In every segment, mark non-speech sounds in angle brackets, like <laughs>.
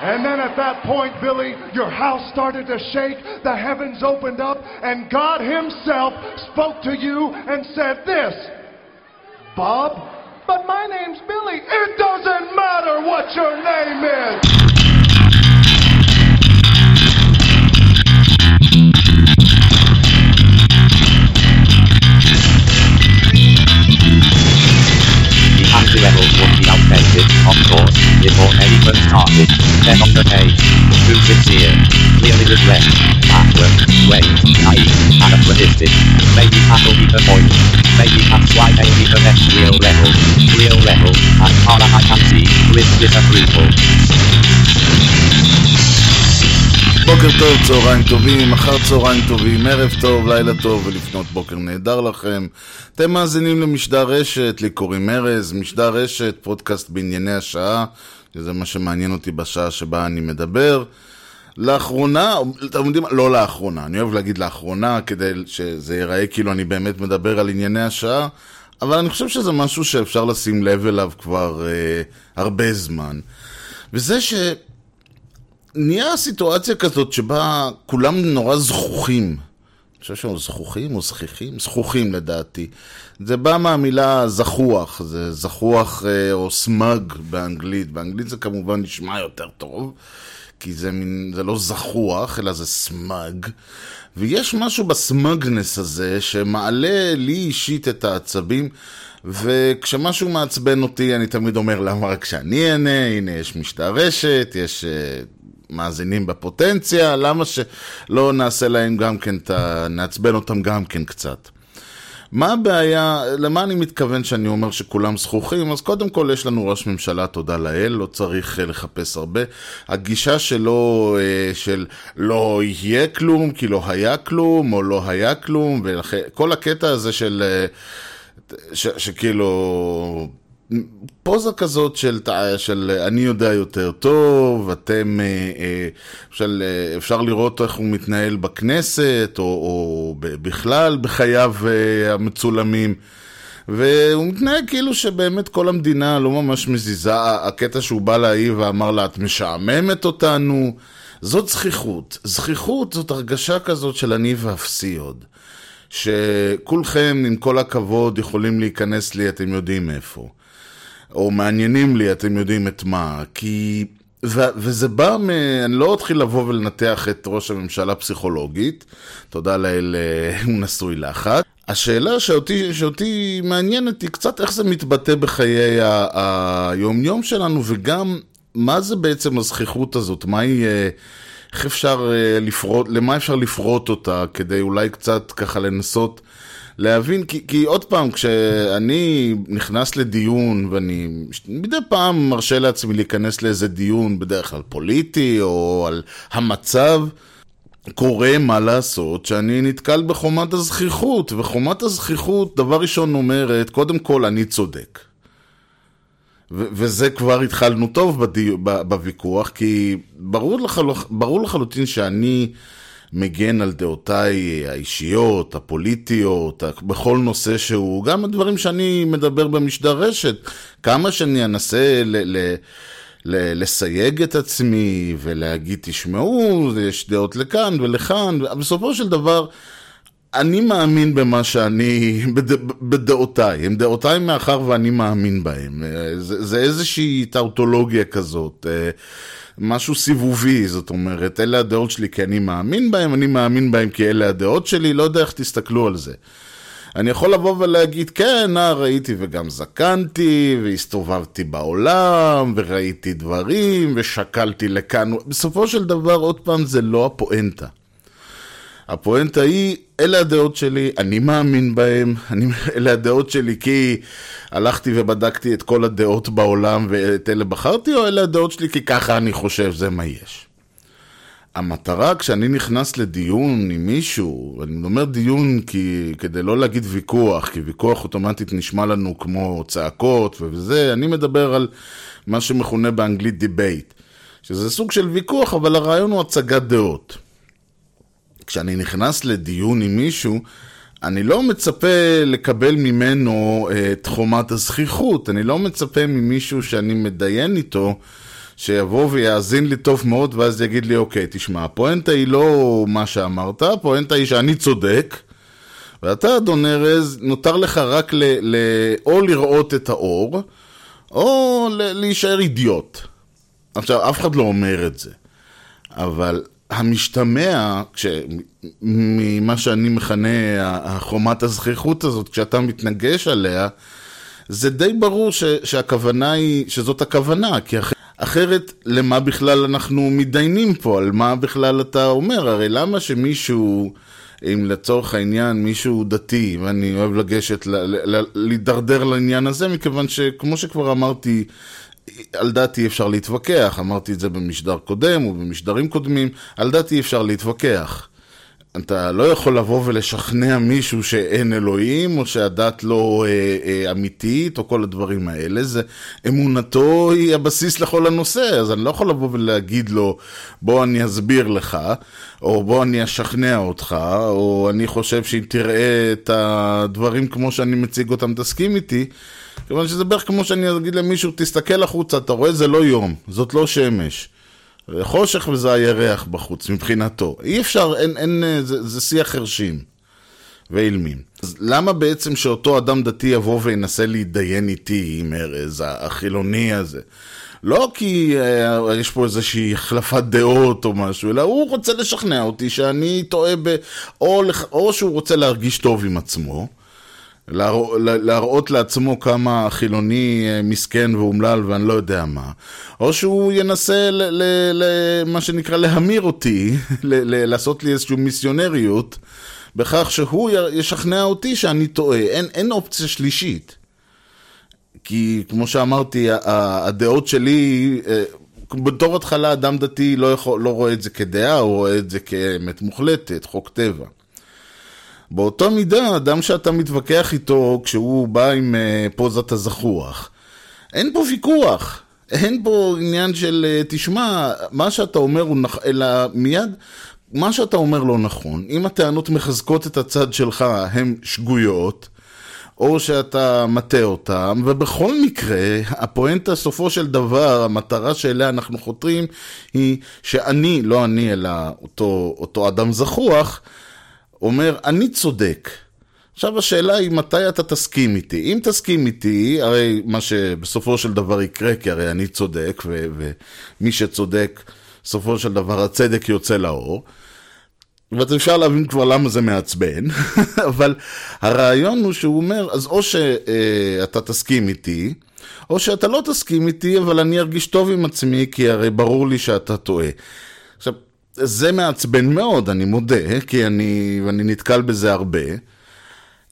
And then at that point, Billy, your house started to shake, the heavens opened up, and God Himself spoke to you and said this Bob, but my name's Billy. It doesn't matter what your name is. The levels would be outdated, of course, before anyone started. Then on the page, too sincere, clearly regret, backward, way, naive, anachronistic. Maybe that'll be the point. Maybe that's why they be the next real level. Real level, as far as I can see, with disapproval. בוקר טוב, צהריים טובים, אחר צהריים טובים, ערב טוב, לילה טוב ולפנות בוקר נהדר לכם. אתם מאזינים למשדר רשת, לי קוראים ארז, משדר רשת, פודקאסט בענייני השעה, שזה מה שמעניין אותי בשעה שבה אני מדבר. לאחרונה, אתם יודעים, לא לאחרונה, אני אוהב להגיד לאחרונה כדי שזה ייראה כאילו אני באמת מדבר על ענייני השעה, אבל אני חושב שזה משהו שאפשר לשים לב אליו כבר אה, הרבה זמן. וזה ש... נהיה סיטואציה כזאת שבה כולם נורא זכוכים. אני חושב שהם זכוכים או זכיחים? זכוכים לדעתי. זה בא מהמילה זחוח, זה זחוח אה, או סמג באנגלית. באנגלית זה כמובן נשמע יותר טוב, כי זה, מין, זה לא זחוח, אלא זה סמג. ויש משהו בסמגנס הזה שמעלה לי אישית את העצבים. וכשמשהו מעצבן אותי, אני תמיד אומר, למה רק שאני אענה? הנה, יש משטר רשת, יש uh, מאזינים בפוטנציה, למה שלא נעשה להם גם כן, ת... נעצבן אותם גם כן קצת? מה הבעיה, למה אני מתכוון שאני אומר שכולם זכוכים? אז קודם כל יש לנו ראש ממשלה, תודה לאל, לא צריך uh, לחפש הרבה. הגישה שלו, uh, של לא יהיה כלום, כי לא היה כלום, או לא היה כלום, וכל הקטע הזה של... Uh, ש, שכאילו פוזה כזאת של, של אני יודע יותר טוב, אתם, של, אפשר לראות איך הוא מתנהל בכנסת, או, או בכלל בחייו המצולמים. והוא מתנהג כאילו שבאמת כל המדינה לא ממש מזיזה, הקטע שהוא בא להעיב ואמר לה, את משעממת אותנו, זאת זכיחות. זכיחות זאת הרגשה כזאת של אני ואפסי עוד. שכולכם, עם כל הכבוד, יכולים להיכנס לי, אתם יודעים איפה. או מעניינים לי, אתם יודעים את מה. כי... ו- וזה בא מ... אני לא אתחיל לבוא ולנתח את ראש הממשלה פסיכולוגית, תודה לאל, <laughs> הוא נשוי לאחת. השאלה שאותי, שאותי מעניינת היא קצת איך זה מתבטא בחיי היומיום שלנו, וגם מה זה בעצם הזכיחות הזאת, מה היא... איך אפשר לפרוט, למה אפשר לפרוט אותה, כדי אולי קצת ככה לנסות להבין, כי, כי עוד פעם, כשאני נכנס לדיון, ואני מדי פעם מרשה לעצמי להיכנס לאיזה דיון, בדרך כלל פוליטי, או על המצב, קורה מה לעשות שאני נתקל בחומת הזכיחות, וחומת הזכיחות, דבר ראשון אומרת, קודם כל אני צודק. ו- וזה כבר התחלנו טוב בדי... בוויכוח, כי ברור, לחל... ברור לחלוטין שאני מגן על דעותיי האישיות, הפוליטיות, בכל נושא שהוא, גם הדברים שאני מדבר במשדר רשת, כמה שאני אנסה ל... ל... לסייג את עצמי ולהגיד, תשמעו, יש דעות לכאן ולכאן, בסופו של דבר, אני מאמין במה שאני, בד, בדעותיי, הם דעותיי מאחר ואני מאמין בהם. זה, זה איזושהי טאוטולוגיה כזאת, משהו סיבובי, זאת אומרת, אלה הדעות שלי כי אני מאמין בהם, אני מאמין בהם כי אלה הדעות שלי, לא יודע איך תסתכלו על זה. אני יכול לבוא ולהגיד, כן, נע, ראיתי וגם זקנתי, והסתובבתי בעולם, וראיתי דברים, ושקלתי לכאן. בסופו של דבר, עוד פעם, זה לא הפואנטה. הפואנטה היא, אלה הדעות שלי, אני מאמין בהן, <laughs> אני, אלה הדעות שלי כי הלכתי ובדקתי את כל הדעות בעולם ואת אלה בחרתי, או אלה הדעות שלי כי ככה אני חושב, זה מה יש. המטרה כשאני נכנס לדיון עם מישהו, אני אומר דיון כי, כדי לא להגיד ויכוח, כי ויכוח אוטומטית נשמע לנו כמו צעקות וזה, אני מדבר על מה שמכונה באנגלית debate, שזה סוג של ויכוח, אבל הרעיון הוא הצגת דעות. כשאני נכנס לדיון עם מישהו, אני לא מצפה לקבל ממנו את חומת הזחיחות, אני לא מצפה ממישהו שאני מדיין איתו, שיבוא ויאזין לי טוב מאוד, ואז יגיד לי, אוקיי, תשמע, הפואנטה היא לא מה שאמרת, הפואנטה היא שאני צודק, ואתה, אדון ארז, נותר לך רק ל, ל, או לראות את האור, או ל, להישאר אידיוט. עכשיו, אף אחד לא אומר את זה, אבל המשתמע, כש... ממה שאני מכנה החומת הזכיחות הזאת, כשאתה מתנגש עליה, זה די ברור ש... שהכוונה היא, שזאת הכוונה, כי אח... אחרת למה בכלל אנחנו מתדיינים פה, על מה בכלל אתה אומר? הרי למה שמישהו... אם לצורך העניין מישהו דתי, ואני אוהב לגשת, להידרדר לעניין הזה, מכיוון שכמו שכבר אמרתי, על דעתי אפשר להתווכח, אמרתי את זה במשדר קודם ובמשדרים קודמים, על דעתי אפשר להתווכח. אתה לא יכול לבוא ולשכנע מישהו שאין אלוהים, או שהדת לא אה, אה, אמיתית, או כל הדברים האלה. זה, אמונתו היא הבסיס לכל הנושא, אז אני לא יכול לבוא ולהגיד לו, בוא אני אסביר לך, או בוא אני אשכנע אותך, או אני חושב שאם תראה את הדברים כמו שאני מציג אותם, תסכים איתי. כיוון שזה בערך כמו שאני אגיד למישהו, תסתכל החוצה, אתה רואה? זה לא יום, זאת לא שמש. חושך וזה הירח בחוץ, מבחינתו. אי אפשר, אין, אין, זה, זה שיח חרשים ואילמים. אז למה בעצם שאותו אדם דתי יבוא וינסה להתדיין איתי עם ארז, החילוני הזה? לא כי אה, יש פה איזושהי החלפת דעות או משהו, אלא הוא רוצה לשכנע אותי שאני טועה ב... או, או שהוא רוצה להרגיש טוב עם עצמו. להרא, להראות לעצמו כמה חילוני אה, מסכן ואומלל ואני לא יודע מה, או שהוא ינסה למה שנקרא להמיר אותי, <laughs> לעשות לי איזושהי מיסיונריות, בכך שהוא ישכנע אותי שאני טועה, אין, אין אופציה שלישית. כי כמו שאמרתי, הדעות שלי, אה, בתור התחלה אדם דתי לא, יכול, לא רואה את זה כדעה, הוא רואה את זה כאמת מוחלטת, חוק טבע. באותו מידה, אדם שאתה מתווכח איתו כשהוא בא עם uh, פוזת הזחוח, אין פה ויכוח. אין פה עניין של, uh, תשמע, מה שאתה אומר הוא נכון, אלא מיד, מה שאתה אומר לא נכון. אם הטענות מחזקות את הצד שלך, הן שגויות, או שאתה מטה אותם, ובכל מקרה, הפואנטה סופו של דבר, המטרה שאליה אנחנו חותרים, היא שאני, לא אני, אלא אותו, אותו אדם זחוח, אומר, אני צודק. עכשיו השאלה היא מתי אתה תסכים איתי. אם תסכים איתי, הרי מה שבסופו של דבר יקרה, כי הרי אני צודק, ומי שצודק, בסופו של דבר הצדק יוצא לאור. ואז אפשר להבין כבר למה זה מעצבן, <laughs> אבל הרעיון הוא שהוא אומר, אז או שאתה תסכים איתי, או שאתה לא תסכים איתי, אבל אני ארגיש טוב עם עצמי, כי הרי ברור לי שאתה טועה. זה מעצבן מאוד, אני מודה, כי אני, אני נתקל בזה הרבה.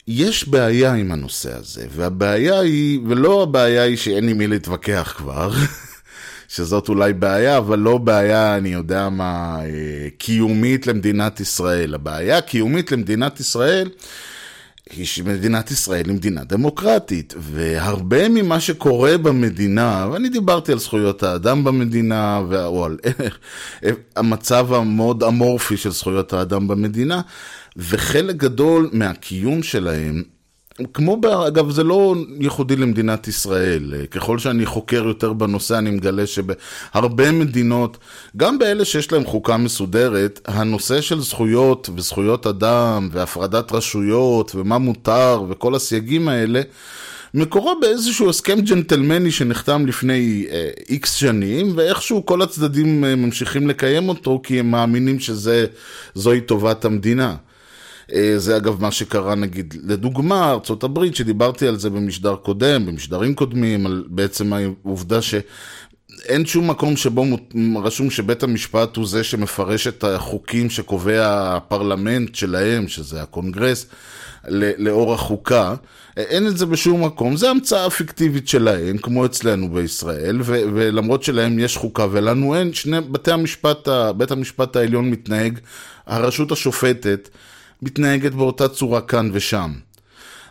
יש בעיה עם הנושא הזה, והבעיה היא, ולא הבעיה היא שאין לי מי להתווכח כבר, <laughs> שזאת אולי בעיה, אבל לא בעיה, אני יודע מה, אה, קיומית למדינת ישראל. הבעיה הקיומית למדינת ישראל היא שמדינת ישראל היא מדינה דמוקרטית, והרבה ממה שקורה במדינה, ואני דיברתי על זכויות האדם במדינה, או על המצב המאוד אמורפי של זכויות האדם במדינה, וחלק גדול מהקיום שלהם כמו, אגב, זה לא ייחודי למדינת ישראל. ככל שאני חוקר יותר בנושא, אני מגלה שבהרבה מדינות, גם באלה שיש להם חוקה מסודרת, הנושא של זכויות וזכויות אדם והפרדת רשויות ומה מותר וכל הסייגים האלה, מקורו באיזשהו הסכם ג'נטלמני שנחתם לפני איקס אה, שנים, ואיכשהו כל הצדדים אה, ממשיכים לקיים אותו כי הם מאמינים שזוהי טובת המדינה. אה, זה אגב מה שקרה נגיד, לדוגמה, הברית, שדיברתי על זה במשדר קודם, במשדרים קודמים, על בעצם העובדה ש... אין שום מקום שבו רשום שבית המשפט הוא זה שמפרש את החוקים שקובע הפרלמנט שלהם, שזה הקונגרס, לאור החוקה. אין את זה בשום מקום, זה המצאה פיקטיבית שלהם, כמו אצלנו בישראל, ו- ולמרות שלהם יש חוקה ולנו אין, שני בתי המשפט, בית המשפט העליון מתנהג, הרשות השופטת, מתנהגת באותה צורה כאן ושם.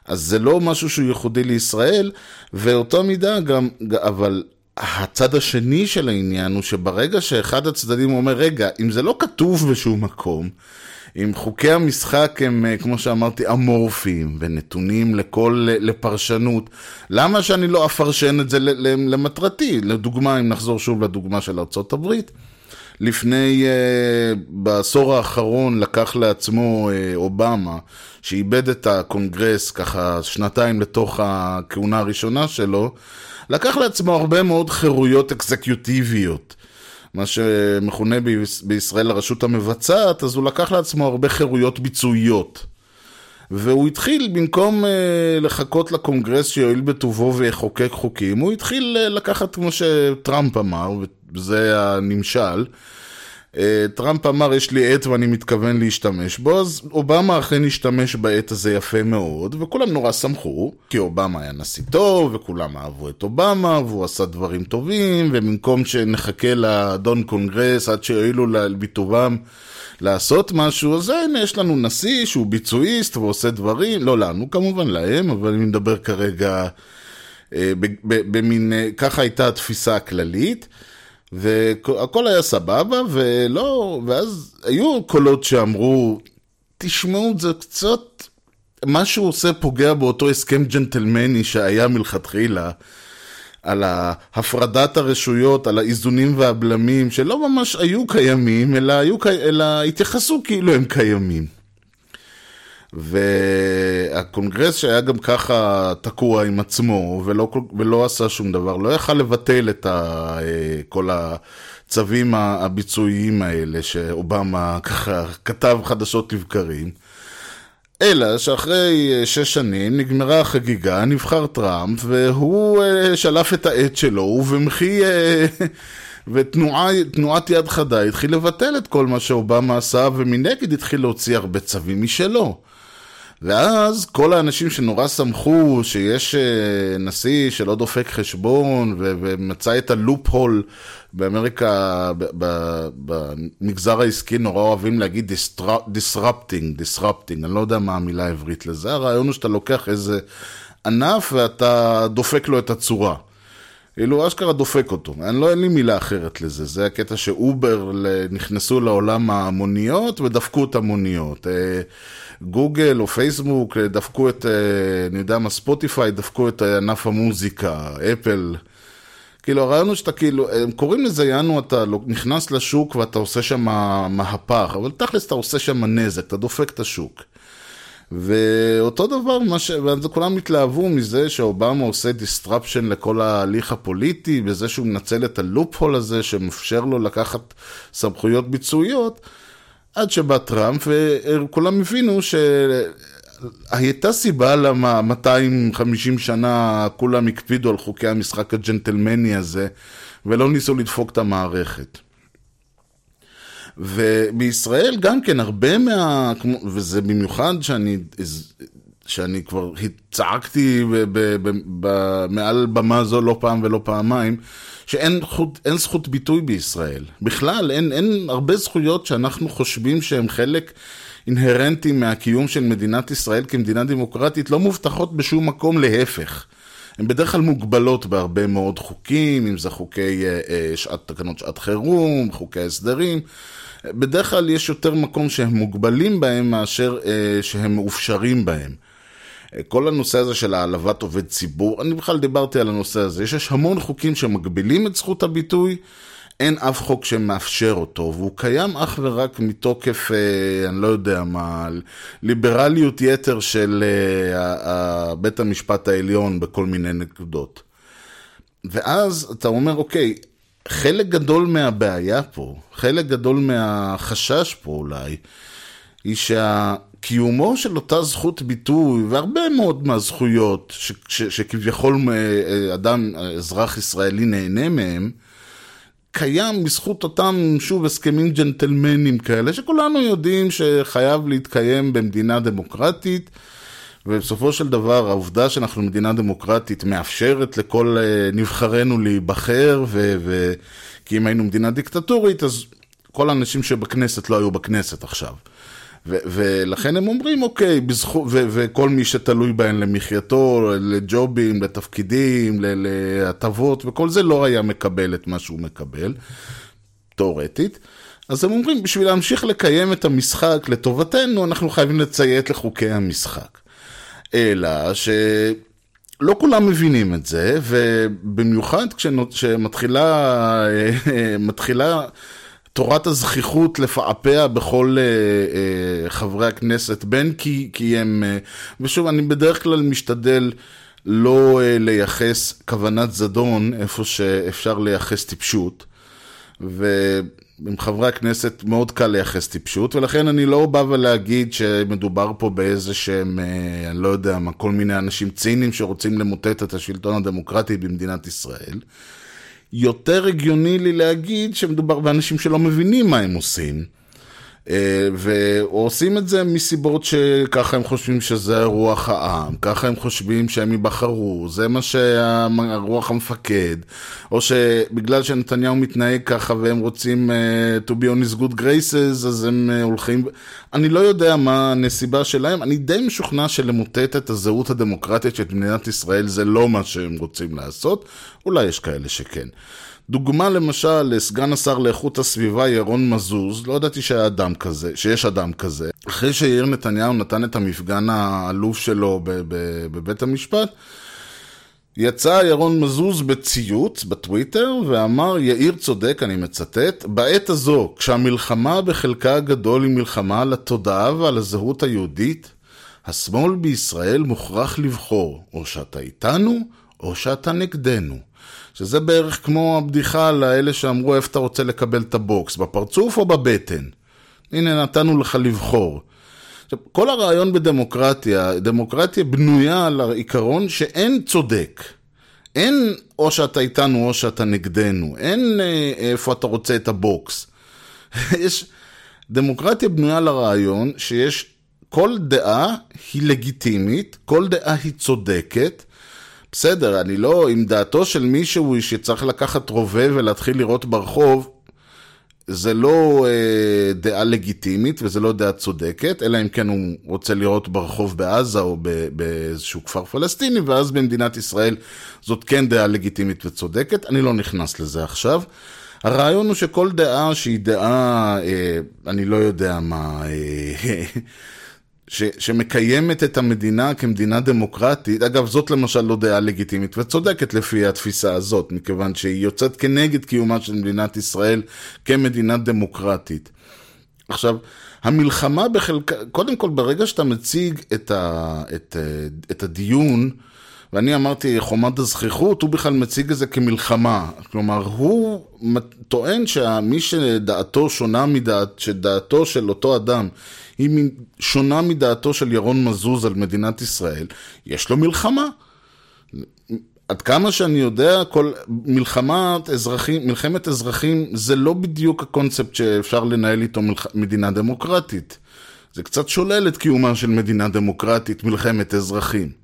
אז זה לא משהו שהוא ייחודי לישראל, ואותה מידה גם, אבל הצד השני של העניין הוא שברגע שאחד הצדדים אומר, רגע, אם זה לא כתוב בשום מקום, אם חוקי המשחק הם, אה, כמו שאמרתי, אמורפיים ונתונים לכל, לפרשנות, למה שאני לא אפרשן את זה למטרתי? לדוגמה, אם נחזור שוב לדוגמה של ארצות הברית, לפני, uh, בעשור האחרון לקח לעצמו uh, אובמה, שאיבד את הקונגרס ככה שנתיים לתוך הכהונה הראשונה שלו, לקח לעצמו הרבה מאוד חירויות אקזקיוטיביות. מה שמכונה בישראל הרשות המבצעת, אז הוא לקח לעצמו הרבה חירויות ביצועיות. והוא התחיל, במקום uh, לחכות לקונגרס שיועיל בטובו ויחוקק חוקים, הוא התחיל uh, לקחת, כמו שטראמפ אמר, וזה הנמשל, אה, טראמפ אמר, יש לי עט ואני מתכוון להשתמש בו, אז אובמה אכן השתמש בעט הזה יפה מאוד, וכולם נורא שמחו, כי אובמה היה נשיא טוב, וכולם אהבו את אובמה, והוא עשה דברים טובים, ובמקום שנחכה לאדון קונגרס עד שיועילו בטובם לעשות משהו, אז הנה יש לנו נשיא שהוא ביצועיסט ועושה דברים, לא לנו כמובן, להם, אבל אני מדבר כרגע אה, במין, אה, ככה הייתה התפיסה הכללית. והכל היה סבבה, ולא, ואז היו קולות שאמרו, תשמעו, זה קצת, מה שהוא עושה פוגע באותו הסכם ג'נטלמני שהיה מלכתחילה, על הפרדת הרשויות, על האיזונים והבלמים, שלא ממש היו קיימים, אלא, היו, אלא התייחסו כאילו הם קיימים. והקונגרס שהיה גם ככה תקוע עם עצמו ולא, ולא עשה שום דבר, לא יכל לבטל את ה, כל הצווים הביצועיים האלה שאובמה ככה כתב חדשות לבקרים. אלא שאחרי שש שנים נגמרה החגיגה, נבחר טראמפ, והוא uh, שלף את העט שלו, ובמחי... <laughs> ותנועת יד חדה התחיל לבטל את כל מה שאובמה עשה, ומנגד התחיל להוציא הרבה צווים משלו. ואז כל האנשים שנורא שמחו שיש אה, נשיא שלא דופק חשבון ו- ומצא את הלופ הול באמריקה, במגזר העסקי נורא אוהבים להגיד disrupting, disrupting, אני לא יודע מה המילה העברית לזה, הרעיון הוא שאתה לוקח איזה ענף ואתה דופק לו את הצורה. כאילו, אשכרה דופק אותו. אני לא, אין לי מילה אחרת לזה. זה הקטע שאובר נכנסו לעולם המוניות ודפקו את המוניות. אה, גוגל או פייסבוק דפקו את, אה, אני יודע מה, ספוטיפיי דפקו את ענף המוזיקה, אפל. כאילו הרעיון הוא שאתה כאילו, הם קוראים לזה יענו, אתה לא, נכנס לשוק ואתה עושה שם מהפך, אבל תכלס אתה עושה שם נזק, אתה דופק את השוק. ואותו דבר, ש... וכולם התלהבו מזה שאובמה עושה disruption לכל ההליך הפוליטי, בזה שהוא מנצל את הלופ-הול הזה שמאפשר לו לקחת סמכויות ביצועיות. עד שבא טראמפ, וכולם הבינו שהייתה סיבה למה 250 שנה כולם הקפידו על חוקי המשחק הג'נטלמני הזה, ולא ניסו לדפוק את המערכת. ובישראל גם כן הרבה מה... וזה במיוחד שאני, שאני כבר צעקתי מעל במה זו לא פעם ולא פעמיים, שאין חוט, זכות ביטוי בישראל. בכלל, אין, אין הרבה זכויות שאנחנו חושבים שהן חלק אינהרנטי מהקיום של מדינת ישראל כמדינה דמוקרטית, לא מובטחות בשום מקום, להפך. הן בדרך כלל מוגבלות בהרבה מאוד חוקים, אם זה חוקי אה, אה, שעת, תקנות שעת חירום, חוקי הסדרים. בדרך כלל יש יותר מקום שהם מוגבלים בהם מאשר אה, שהם מאופשרים בהם. כל הנושא הזה של העלבת עובד ציבור, אני בכלל דיברתי על הנושא הזה, יש המון חוקים שמגבילים את זכות הביטוי, אין אף חוק שמאפשר אותו, והוא קיים אך ורק מתוקף, אה, אני לא יודע מה, ליברליות יתר של אה, בית המשפט העליון בכל מיני נקודות. ואז אתה אומר, אוקיי, חלק גדול מהבעיה פה, חלק גדול מהחשש פה אולי, היא שה... קיומו של אותה זכות ביטוי, והרבה מאוד מהזכויות ש, ש, שכביכול אה, אה, אדם, אזרח ישראלי נהנה מהם, קיים בזכות אותם, שוב, הסכמים ג'נטלמנים כאלה, שכולנו יודעים שחייב להתקיים במדינה דמוקרטית, ובסופו של דבר העובדה שאנחנו מדינה דמוקרטית מאפשרת לכל אה, נבחרינו להיבחר, ו, ו, כי אם היינו מדינה דיקטטורית, אז כל האנשים שבכנסת לא היו בכנסת עכשיו. ולכן הם אומרים, אוקיי, בזכו, וכל מי שתלוי בהם למחייתו, לג'ובים, לתפקידים, להטבות, וכל זה לא היה מקבל את מה שהוא מקבל, תאורטית. אז הם אומרים, בשביל להמשיך לקיים את המשחק לטובתנו, אנחנו חייבים לציית לחוקי המשחק. אלא שלא כולם מבינים את זה, ובמיוחד כשמתחילה מתחילה תורת הזכיחות לפעפע בכל uh, uh, חברי הכנסת, בין כי, כי הם, uh, ושוב, אני בדרך כלל משתדל לא uh, לייחס כוונת זדון איפה שאפשר לייחס טיפשות, ועם חברי הכנסת מאוד קל לייחס טיפשות, ולכן אני לא בא ולהגיד שמדובר פה באיזה שהם, uh, אני לא יודע מה, כל מיני אנשים ציניים שרוצים למוטט את השלטון הדמוקרטי במדינת ישראל. יותר הגיוני לי להגיד שמדובר באנשים שלא מבינים מה הם עושים. אה, ועושים את זה מסיבות שככה הם חושבים שזה רוח העם, ככה הם חושבים שהם ייבחרו, זה מה שרוח המפקד, או שבגלל שנתניהו מתנהג ככה והם רוצים uh, to be on his good graces, אז הם uh, הולכים... אני לא יודע מה הנסיבה שלהם, אני די משוכנע שלמוטט את הזהות הדמוקרטית של מדינת ישראל זה לא מה שהם רוצים לעשות, אולי יש כאלה שכן. דוגמה למשל לסגן השר לאיכות הסביבה ירון מזוז, לא ידעתי שיש אדם כזה. אחרי שיאיר נתניהו נתן את המפגן העלוב שלו בבית המשפט, יצא ירון מזוז בציוץ בטוויטר ואמר יאיר צודק, אני מצטט, בעת הזו, כשהמלחמה בחלקה הגדול היא מלחמה על התודעה ועל הזהות היהודית, השמאל בישראל מוכרח לבחור, או שאתה איתנו, או שאתה נגדנו. שזה בערך כמו הבדיחה על האלה שאמרו איפה אתה רוצה לקבל את הבוקס, בפרצוף או בבטן. הנה נתנו לך לבחור. עכשיו, כל הרעיון בדמוקרטיה, דמוקרטיה בנויה על העיקרון שאין צודק. אין או שאתה איתנו או שאתה נגדנו, אין אה, איפה אתה רוצה את הבוקס. <laughs> יש, דמוקרטיה בנויה על הרעיון שיש כל דעה היא לגיטימית, כל דעה היא צודקת, בסדר, אני לא, עם דעתו של מישהו שצריך לקחת רובה ולהתחיל לראות ברחוב, זה לא אה, דעה לגיטימית וזה לא דעה צודקת, אלא אם כן הוא רוצה לראות ברחוב בעזה או באיזשהו כפר פלסטיני, ואז במדינת ישראל זאת כן דעה לגיטימית וצודקת. אני לא נכנס לזה עכשיו. הרעיון הוא שכל דעה שהיא דעה, אה, אני לא יודע מה, אה, <laughs> ש, שמקיימת את המדינה כמדינה דמוקרטית, אגב זאת למשל לא דעה לגיטימית וצודקת לפי התפיסה הזאת, מכיוון שהיא יוצאת כנגד קיומה של מדינת ישראל כמדינה דמוקרטית. עכשיו, המלחמה בחלקה, קודם כל ברגע שאתה מציג את, ה, את, את הדיון, ואני אמרתי חומת הזכיחות, הוא בכלל מציג את זה כמלחמה. כלומר, הוא טוען שמי שדעתו שונה מדעת, שדעתו של אותו אדם היא שונה מדעתו של ירון מזוז על מדינת ישראל, יש לו מלחמה. עד כמה שאני יודע, כל מלחמת אזרחים, מלחמת אזרחים זה לא בדיוק הקונספט שאפשר לנהל איתו מלח... מדינה דמוקרטית. זה קצת שולל את קיומה של מדינה דמוקרטית, מלחמת אזרחים.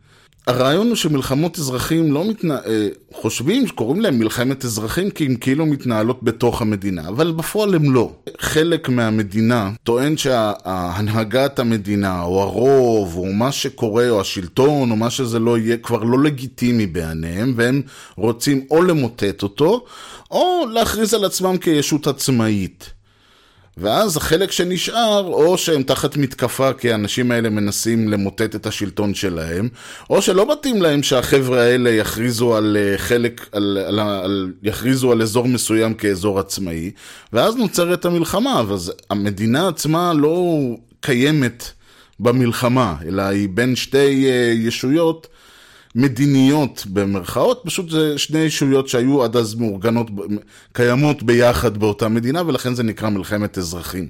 הרעיון הוא שמלחמות אזרחים לא מתנ... אה, חושבים שקוראים להם מלחמת אזרחים כי הן כאילו מתנהלות בתוך המדינה, אבל בפועל הם לא. חלק מהמדינה טוען שהנהגת המדינה, או הרוב, או מה שקורה, או השלטון, או מה שזה לא יהיה, כבר לא לגיטימי בעיניהם, והם רוצים או למוטט אותו, או להכריז על עצמם כישות עצמאית. ואז החלק שנשאר, או שהם תחת מתקפה כי האנשים האלה מנסים למוטט את השלטון שלהם, או שלא מתאים להם שהחבר'ה האלה יכריזו על אה, חלק, על, על, על, יכריזו על אזור מסוים כאזור עצמאי, ואז נוצרת המלחמה, אז המדינה עצמה לא קיימת במלחמה, אלא היא בין שתי אה, ישויות. מדיניות במרכאות, פשוט זה שני ישויות שהיו עד אז מאורגנות, קיימות ביחד באותה מדינה, ולכן זה נקרא מלחמת אזרחים.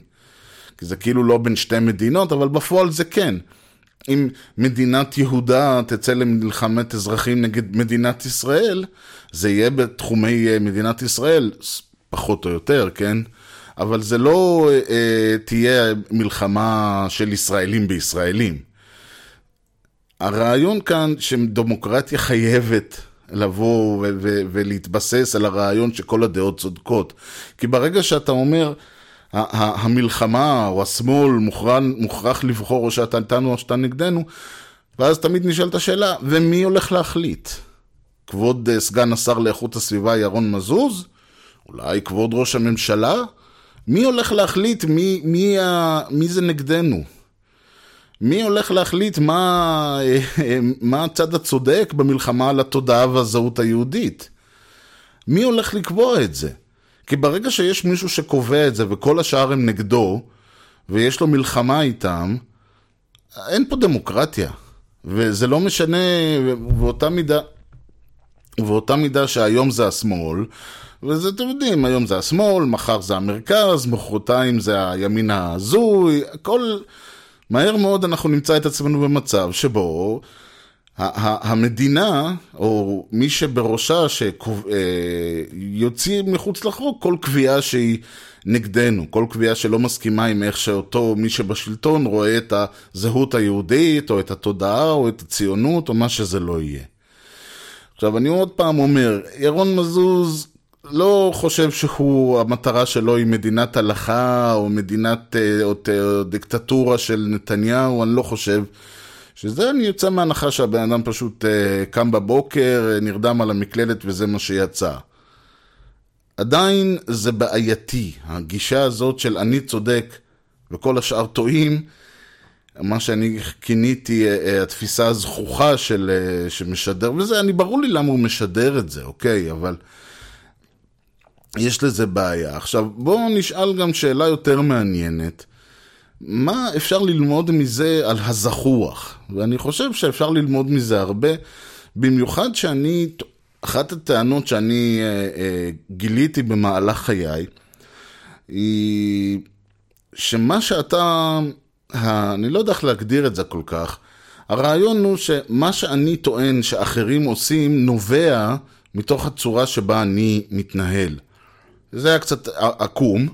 כי זה כאילו לא בין שתי מדינות, אבל בפועל זה כן. אם מדינת יהודה תצא למלחמת אזרחים נגד מדינת ישראל, זה יהיה בתחומי אה, מדינת ישראל, פחות או יותר, כן? אבל זה לא אה, תהיה מלחמה של ישראלים בישראלים. הרעיון כאן שדמוקרטיה חייבת לבוא ו- ו- ולהתבסס על הרעיון שכל הדעות צודקות. כי ברגע שאתה אומר, המלחמה או השמאל מוכרח, מוכרח לבחור או שאתה איתנו או שאתה נגדנו, ואז תמיד נשאלת השאלה, ומי הולך להחליט? כבוד אה, סגן השר לאיכות הסביבה ירון מזוז? אולי כבוד ראש הממשלה? מי הולך להחליט מי, מי, מי זה נגדנו? מי הולך להחליט מה, מה הצד הצודק במלחמה על התודעה והזהות היהודית? מי הולך לקבוע את זה? כי ברגע שיש מישהו שקובע את זה וכל השאר הם נגדו, ויש לו מלחמה איתם, אין פה דמוקרטיה. וזה לא משנה, באותה מידה, באותה מידה שהיום זה השמאל, וזה אתם יודעים, היום זה השמאל, מחר זה המרכז, מחרתיים זה הימין ההזוי, הכל... מהר מאוד אנחנו נמצא את עצמנו במצב שבו המדינה, או מי שבראשה, שיוציא מחוץ לחוק כל קביעה שהיא נגדנו, כל קביעה שלא מסכימה עם איך שאותו מי שבשלטון רואה את הזהות היהודית, או את התודעה, או את הציונות, או מה שזה לא יהיה. עכשיו, אני עוד פעם אומר, ירון מזוז לא חושב שהוא, המטרה שלו היא מדינת הלכה, או מדינת, או, או דיקטטורה של נתניהו, אני לא חושב. שזה אני יוצא מהנחה שהבן אדם פשוט uh, קם בבוקר, uh, נרדם על המקלדת וזה מה שיצא. עדיין זה בעייתי, הגישה הזאת של אני צודק וכל השאר טועים, מה שאני כיניתי התפיסה הזכוכה של, שמשדר, וזה, אני ברור לי למה הוא משדר את זה, אוקיי, אבל יש לזה בעיה. עכשיו, בואו נשאל גם שאלה יותר מעניינת. מה אפשר ללמוד מזה על הזחוח? ואני חושב שאפשר ללמוד מזה הרבה, במיוחד שאני, אחת הטענות שאני אה, אה, גיליתי במהלך חיי, היא שמה שאתה, אני לא יודע איך להגדיר את זה כל כך, הרעיון הוא שמה שאני טוען שאחרים עושים נובע מתוך הצורה שבה אני מתנהל. זה היה קצת עקום.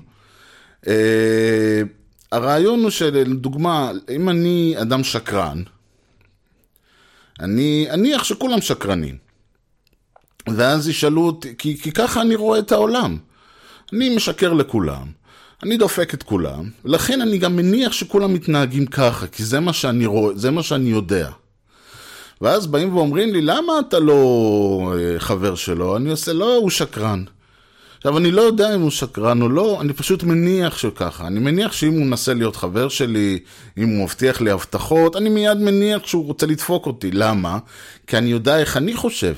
אה, הרעיון הוא שלדוגמה, אם אני אדם שקרן, אני אניח שכולם שקרנים. ואז ישאלו אותי, כי, כי ככה אני רואה את העולם. אני משקר לכולם, אני דופק את כולם, ולכן אני גם מניח שכולם מתנהגים ככה, כי זה מה שאני רואה, זה מה שאני יודע. ואז באים ואומרים לי, למה אתה לא אה, חבר שלו? אני עושה, לא, הוא שקרן. עכשיו, אני לא יודע אם הוא שקרן או לא, אני פשוט מניח שככה. אני מניח שאם הוא מנסה להיות חבר שלי, אם הוא מבטיח לי הבטחות, אני מיד מניח שהוא רוצה לדפוק אותי. למה? כי אני יודע איך אני חושב.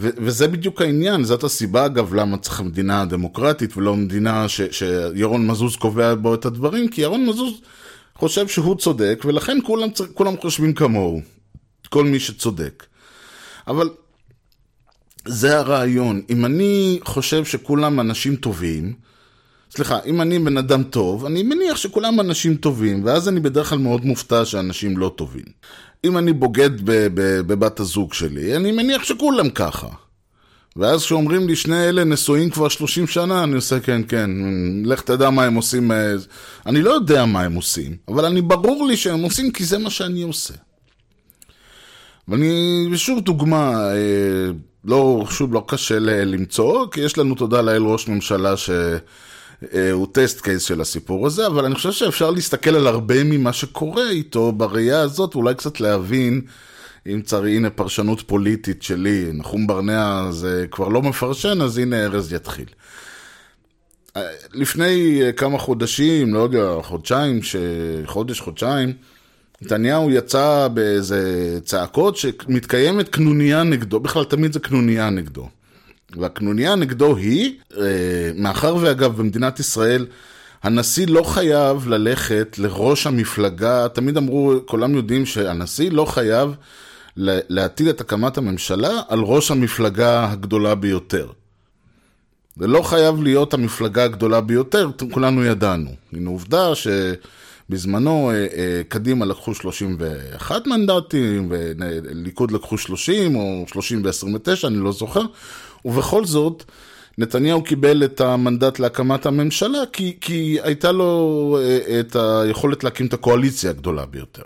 ו- וזה בדיוק העניין, זאת הסיבה אגב למה צריך מדינה דמוקרטית ולא מדינה ש- שירון מזוז קובע בו את הדברים, כי ירון מזוז חושב שהוא צודק, ולכן כולם, כולם חושבים כמוהו, כל מי שצודק. אבל זה הרעיון. אם אני חושב שכולם אנשים טובים, סליחה, אם אני בן אדם טוב, אני מניח שכולם אנשים טובים, ואז אני בדרך כלל מאוד מופתע שאנשים לא טובים. אם אני בוגד בבת הזוג שלי, אני מניח שכולם ככה. ואז כשאומרים לי שני אלה נשואים כבר 30 שנה, אני עושה כן, כן, לך תדע מה הם עושים. אה, אני לא יודע מה הם עושים, אבל אני ברור לי שהם עושים כי זה מה שאני עושה. ואני, שוב דוגמה, אה, לא, שוב, לא קשה למצוא, כי יש לנו, תודה לאל, ראש ממשלה שהוא טסט קייס של הסיפור הזה, אבל אני חושב שאפשר להסתכל על הרבה ממה שקורה איתו בראייה הזאת, ואולי קצת להבין, אם צריך, הנה פרשנות פוליטית שלי, נחום ברנע זה כבר לא מפרשן, אז הנה ארז יתחיל. לפני כמה חודשים, לא יודע, חודשיים, חודש, חודשיים, נתניהו יצא באיזה צעקות שמתקיימת קנוניה נגדו, בכלל תמיד זה קנוניה נגדו. והקנוניה נגדו היא, אה, מאחר ואגב במדינת ישראל הנשיא לא חייב ללכת לראש המפלגה, תמיד אמרו, כולם יודעים שהנשיא לא חייב להטיל את הקמת הממשלה על ראש המפלגה הגדולה ביותר. זה לא חייב להיות המפלגה הגדולה ביותר, כולנו ידענו. הנה עובדה ש... בזמנו אה, אה, קדימה לקחו 31 מנדטים, וליכוד לקחו 30 או 30 ו-29, אני לא זוכר, ובכל זאת, נתניהו קיבל את המנדט להקמת הממשלה כי, כי הייתה לו אה, את היכולת להקים את הקואליציה הגדולה ביותר.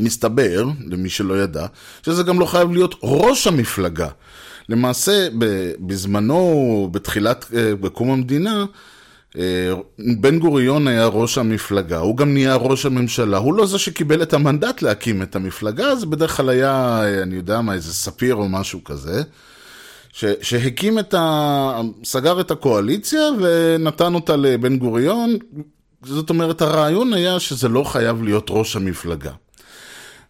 מסתבר, למי שלא ידע, שזה גם לא חייב להיות ראש המפלגה. למעשה, בזמנו, בתחילת, בקום המדינה, בן גוריון היה ראש המפלגה, הוא גם נהיה ראש הממשלה, הוא לא זה שקיבל את המנדט להקים את המפלגה, זה בדרך כלל היה, אני יודע מה, איזה ספיר או משהו כזה, ש, שהקים את ה... סגר את הקואליציה ונתן אותה לבן גוריון. זאת אומרת, הרעיון היה שזה לא חייב להיות ראש המפלגה.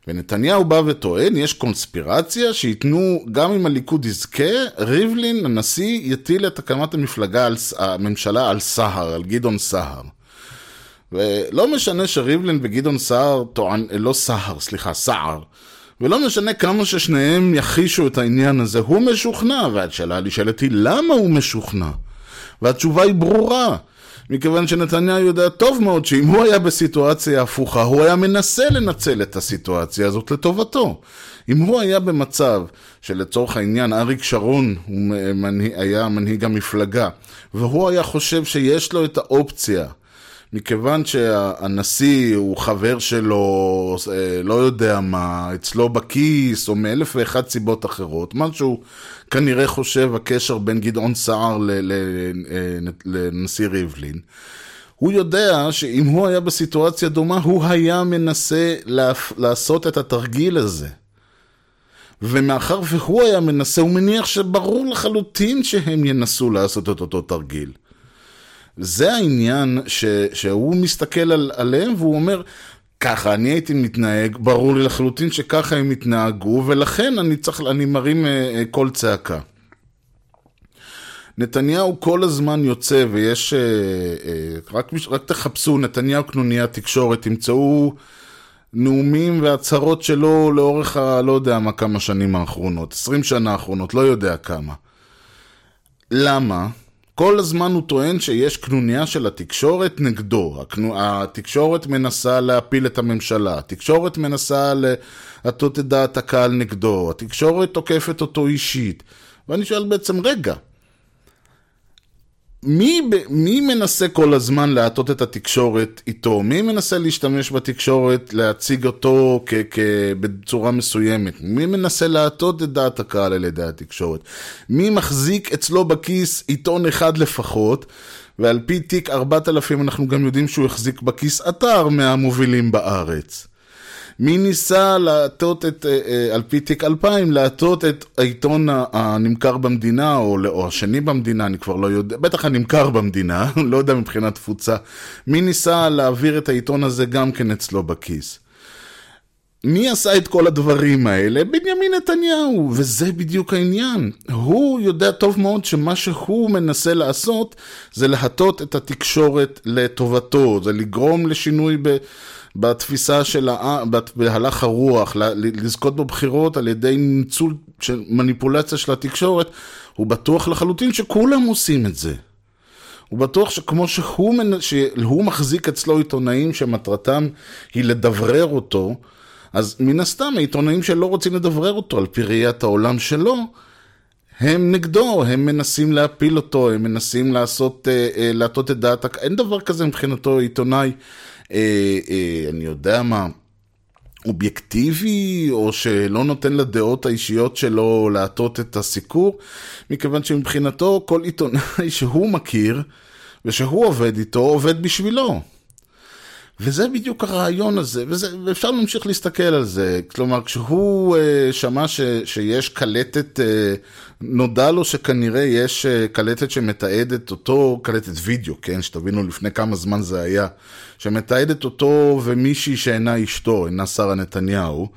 ונתניהו בא וטוען, יש קונספירציה שייתנו, גם אם הליכוד יזכה, ריבלין, הנשיא, יטיל את הקמת המפלגה, על, הממשלה על סהר, על גדעון סהר. ולא משנה שריבלין וגדעון סער טוען, לא סהר, סליחה, סער. ולא משנה כמה ששניהם יכחישו את העניין הזה, הוא משוכנע, והשאלה נשאלת היא למה הוא משוכנע? והתשובה היא ברורה. מכיוון שנתניהו יודע טוב מאוד שאם הוא היה בסיטואציה הפוכה, הוא היה מנסה לנצל את הסיטואציה הזאת לטובתו. אם הוא היה במצב שלצורך העניין אריק שרון הוא היה מנהיג המפלגה, והוא היה חושב שיש לו את האופציה מכיוון שהנשיא הוא חבר שלו, אה, לא יודע מה, אצלו בכיס, או מאלף ואחת סיבות אחרות, מה שהוא כנראה חושב הקשר בין גדעון סער אה, לנשיא ריבלין. הוא יודע שאם הוא היה בסיטואציה דומה, הוא היה מנסה לעשות את התרגיל הזה. ומאחר והוא היה מנסה, הוא מניח שברור לחלוטין שהם ינסו לעשות את אותו תרגיל. זה העניין ש, שהוא מסתכל על, עליהם והוא אומר, ככה אני הייתי מתנהג, ברור לי לחלוטין שככה הם התנהגו, ולכן אני צריך, אני מרים uh, קול צעקה. נתניהו כל הזמן יוצא, ויש, uh, רק, רק תחפשו, נתניהו קנוניה תקשורת, תמצאו נאומים והצהרות שלו לאורך ה... לא יודע מה כמה שנים האחרונות, 20 שנה האחרונות, לא יודע כמה. למה? כל הזמן הוא טוען שיש קנוניה של התקשורת נגדו. התקשורת מנסה להפיל את הממשלה, התקשורת מנסה להטות את דעת הקהל נגדו, התקשורת תוקפת אותו אישית. ואני שואל בעצם, רגע, מי, מי מנסה כל הזמן להטות את התקשורת איתו? מי מנסה להשתמש בתקשורת, להציג אותו כ, כ, בצורה מסוימת? מי מנסה להטות את דעת הקהל על ידי התקשורת? מי מחזיק אצלו בכיס עיתון אחד לפחות? ועל פי תיק 4000 אנחנו גם יודעים שהוא החזיק בכיס אתר מהמובילים בארץ. מי ניסה להטות את, אה, אה, על פי תיק 2000, להטות את העיתון הנמכר במדינה, או, או השני במדינה, אני כבר לא יודע, בטח הנמכר במדינה, <laughs> לא יודע מבחינת תפוצה. מי ניסה להעביר את העיתון הזה גם כן אצלו בכיס? מי עשה את כל הדברים האלה? בנימין נתניהו, וזה בדיוק העניין. הוא יודע טוב מאוד שמה שהוא מנסה לעשות זה להטות את התקשורת לטובתו, זה לגרום לשינוי ב... בתפיסה של העם, בהלך הרוח, לזכות בבחירות על ידי ניצול של מניפולציה של התקשורת, הוא בטוח לחלוטין שכולם עושים את זה. הוא בטוח שכמו שהוא, שהוא מחזיק אצלו עיתונאים שמטרתם היא לדברר אותו, אז מן הסתם העיתונאים שלא רוצים לדברר אותו על פי ראיית העולם שלו, הם נגדו, הם מנסים להפיל אותו, הם מנסים לעשות, אה, אה, להטות את דעת, אין דבר כזה מבחינתו עיתונאי אה, אה, אני יודע מה, אובייקטיבי, או שלא נותן לדעות האישיות שלו להטות את הסיקור, מכיוון שמבחינתו כל עיתונאי שהוא מכיר ושהוא עובד איתו, עובד בשבילו. וזה בדיוק הרעיון הזה, וזה, ואפשר להמשיך להסתכל על זה. כלומר, כשהוא uh, שמע ש, שיש קלטת, uh, נודע לו שכנראה יש uh, קלטת שמתעדת אותו, קלטת וידאו, כן? שתבינו לפני כמה זמן זה היה, שמתעדת אותו ומישהי שאינה אשתו, אינה שרה נתניהו.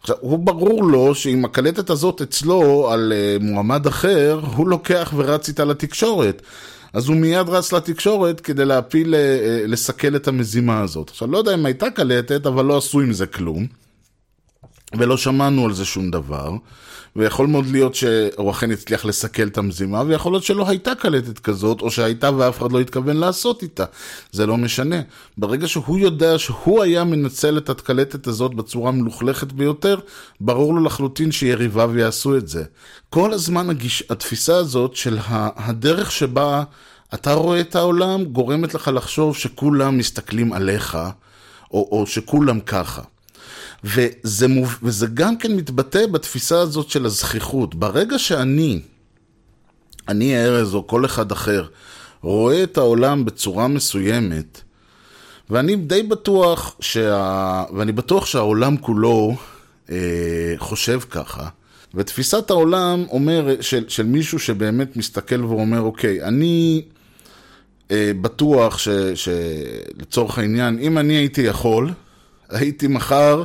עכשיו, הוא ברור לו שאם הקלטת הזאת אצלו על uh, מועמד אחר, הוא לוקח ורץ איתה לתקשורת. אז הוא מיד רץ לתקשורת כדי להפיל, אה, אה, לסכל את המזימה הזאת. עכשיו, לא יודע אם הייתה קלטת, אבל לא עשו עם זה כלום. ולא שמענו על זה שום דבר. ויכול מאוד להיות שהוא אכן הצליח לסכל את המזימה, ויכול להיות שלא הייתה קלטת כזאת, או שהייתה ואף אחד לא התכוון לעשות איתה. זה לא משנה. ברגע שהוא יודע שהוא היה מנצל את הקלטת הזאת בצורה המלוכלכת ביותר, ברור לו לחלוטין שיריביו יעשו את זה. כל הזמן הגיש, התפיסה הזאת של הדרך שבה אתה רואה את העולם, גורמת לך לחשוב שכולם מסתכלים עליך, או, או שכולם ככה. וזה, מוב... וזה גם כן מתבטא בתפיסה הזאת של הזכיחות. ברגע שאני, אני ארז או כל אחד אחר, רואה את העולם בצורה מסוימת, ואני די בטוח, שה... ואני בטוח שהעולם כולו אה, חושב ככה, ותפיסת העולם אומר, של, של מישהו שבאמת מסתכל ואומר, אוקיי, אני אה, בטוח שלצורך העניין, אם אני הייתי יכול, הייתי מחר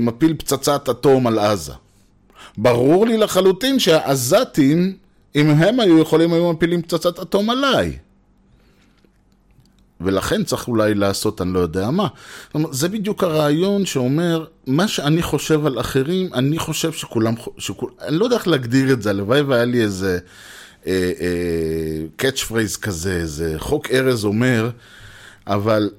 מפיל פצצת אטום על עזה. ברור לי לחלוטין שהעזתים, אם הם היו יכולים, היו מפילים פצצת אטום עליי. ולכן צריך אולי לעשות, אני לא יודע מה. זה בדיוק הרעיון שאומר, מה שאני חושב על אחרים, אני חושב שכולם, שכול, אני לא יודע איך להגדיר את זה, הלוואי והיה לי איזה catch אה, phrase כזה, איזה חוק ארז אומר, אבל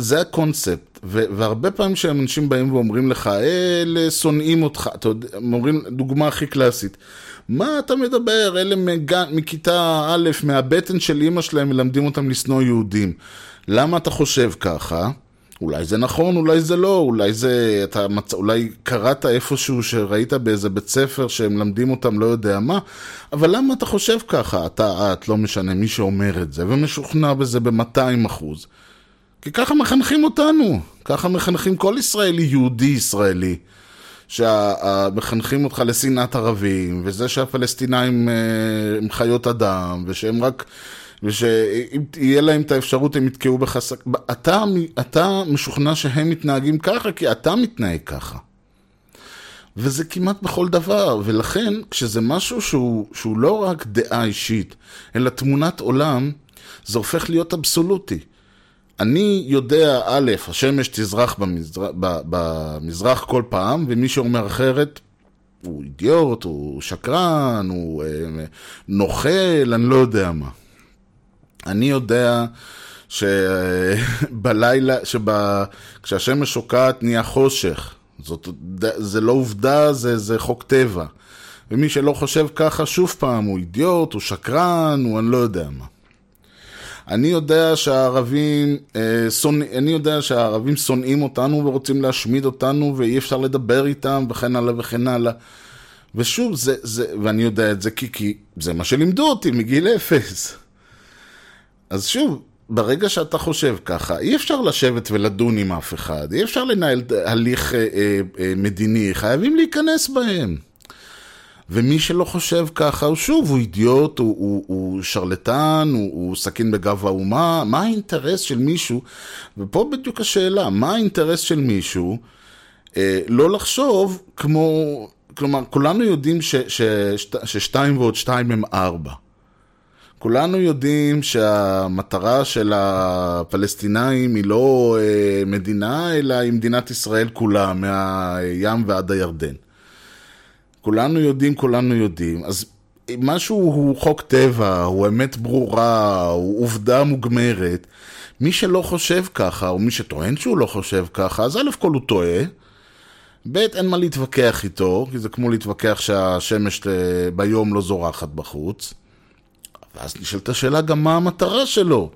זה הקונספט, ו- והרבה פעמים שאנשים באים ואומרים לך, אלה שונאים אותך, אתה יודע, אומרים, דוגמה הכי קלאסית, מה אתה מדבר, אלה מג... מכיתה א', מהבטן של אימא שלהם מלמדים אותם לשנוא יהודים. למה אתה חושב ככה? אולי זה נכון, אולי זה לא, אולי זה, אתה מצ... אולי קראת איפשהו שראית באיזה בית ספר שהם מלמדים אותם לא יודע מה, אבל למה אתה חושב ככה? אתה, את, לא משנה, מי שאומר את זה, ומשוכנע בזה ב-200 אחוז. כי ככה מחנכים אותנו, ככה מחנכים כל ישראלי, יהודי ישראלי. שמחנכים אותך לשנאת ערבים, וזה שהפלסטינאים אה, הם חיות אדם, ושהם רק... ושאם תהיה להם את האפשרות הם יתקעו בך... אתה, אתה משוכנע שהם מתנהגים ככה, כי אתה מתנהג ככה. וזה כמעט בכל דבר, ולכן כשזה משהו שהוא, שהוא לא רק דעה אישית, אלא תמונת עולם, זה הופך להיות אבסולוטי. אני יודע, א', השמש תזרח במזרח, במזרח כל פעם, ומי שאומר אחרת, הוא אידיוט, הוא שקרן, הוא אה, נוכל, אני לא יודע מה. אני יודע שבלילה, שבה, כשהשמש שוקעת נהיה חושך. זאת, זה לא עובדה, זה, זה חוק טבע. ומי שלא חושב ככה, שוב פעם, הוא אידיוט, הוא שקרן, הוא אני לא יודע מה. אני יודע שהערבים, אה, שונא, אני יודע שהערבים שונאים אותנו ורוצים להשמיד אותנו ואי אפשר לדבר איתם וכן הלאה וכן הלאה. ושוב, זה, זה, ואני יודע את זה כי, כי זה מה שלימדו אותי מגיל אפס. אז שוב, ברגע שאתה חושב ככה, אי אפשר לשבת ולדון עם אף אחד, אי אפשר לנהל הליך אה, אה, אה, מדיני, חייבים להיכנס בהם. ומי שלא חושב ככה, הוא שוב, הוא אידיוט, הוא, הוא, הוא שרלטן, הוא, הוא סכין בגב האומה, מה האינטרס של מישהו, ופה בדיוק השאלה, מה האינטרס של מישהו אה, לא לחשוב כמו, כלומר, כולנו יודעים ש, ש, ש, ששתיים ועוד שתיים הם ארבע. כולנו יודעים שהמטרה של הפלסטינאים היא לא אה, מדינה, אלא היא מדינת ישראל כולה, מהים ועד הירדן. כולנו יודעים, כולנו יודעים. אז משהו הוא חוק טבע, הוא אמת ברורה, הוא עובדה מוגמרת. מי שלא חושב ככה, או מי שטוען שהוא לא חושב ככה, אז א' כל הוא טועה. ב', אין מה להתווכח איתו, כי זה כמו להתווכח שהשמש ביום לא זורחת בחוץ. ואז נשאלת השאלה גם מה המטרה שלו.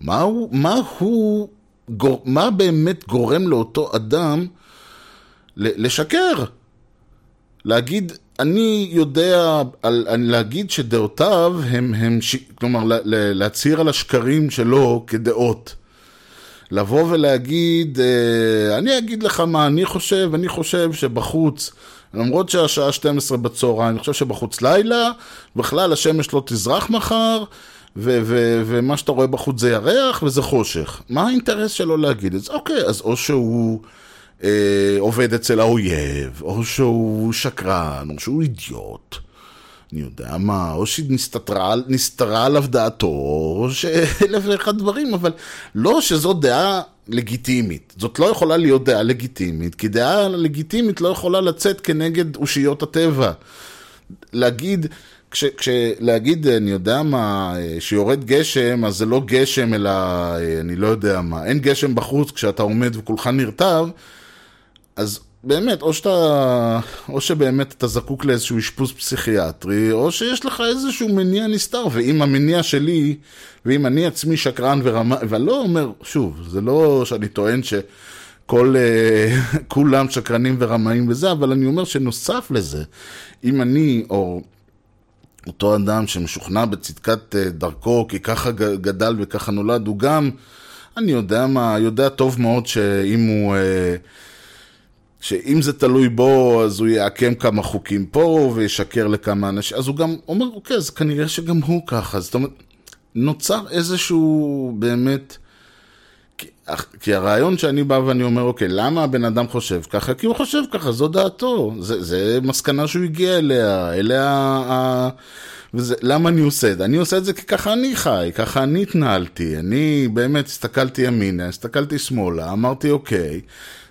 מה הוא, מה הוא, גור, מה באמת גורם לאותו אדם לשקר? להגיד, אני יודע, על, להגיד שדעותיו הם, הם ש... כלומר, להצהיר על השקרים שלו כדעות. לבוא ולהגיד, אה, אני אגיד לך מה אני חושב, אני חושב שבחוץ, למרות שהשעה 12 בצהריים, אני חושב שבחוץ לילה, בכלל השמש לא תזרח מחר, ו- ו- ומה שאתה רואה בחוץ זה ירח וזה חושך. מה האינטרס שלו להגיד את זה? אוקיי, אז או שהוא... אה, עובד אצל האויב, או שהוא שקרן, או שהוא אידיוט. אני יודע מה, או שנסתרה עליו דעתו, או שאלף ואחד דברים, אבל לא שזו דעה לגיטימית. זאת לא יכולה להיות דעה לגיטימית, כי דעה לגיטימית לא יכולה לצאת כנגד אושיות הטבע. להגיד, כש, כשלהגיד, אני יודע מה, שיורד גשם, אז זה לא גשם, אלא אני לא יודע מה, אין גשם בחוץ כשאתה עומד וכולך נרטב, אז באמת, או שאתה, או שבאמת אתה זקוק לאיזשהו אשפוז פסיכיאטרי, או שיש לך איזשהו מניע נסתר, ואם המניע שלי, ואם אני עצמי שקרן ורמה, ואני לא אומר, שוב, זה לא שאני טוען שכל, uh, <laughs> כולם שקרנים ורמאים וזה, אבל אני אומר שנוסף לזה, אם אני, או אותו אדם שמשוכנע בצדקת uh, דרכו, כי ככה גדל וככה נולד, הוא גם, אני יודע מה, יודע טוב מאוד שאם הוא... שאם זה תלוי בו, אז הוא יעקם כמה חוקים פה וישקר לכמה אנשים. אז הוא גם אומר, אוקיי, אז כנראה שגם הוא ככה. זאת אומרת, נוצר איזשהו באמת... כי, כי הרעיון שאני בא ואני אומר, אוקיי, למה הבן אדם חושב ככה? כי הוא חושב ככה, זו דעתו. זה, זה מסקנה שהוא הגיע אליה, אליה... ה... וזה, למה אני עושה את זה? אני עושה את זה כי ככה אני חי, ככה אני התנהלתי. אני באמת הסתכלתי ימינה, הסתכלתי שמאלה, אמרתי, אוקיי,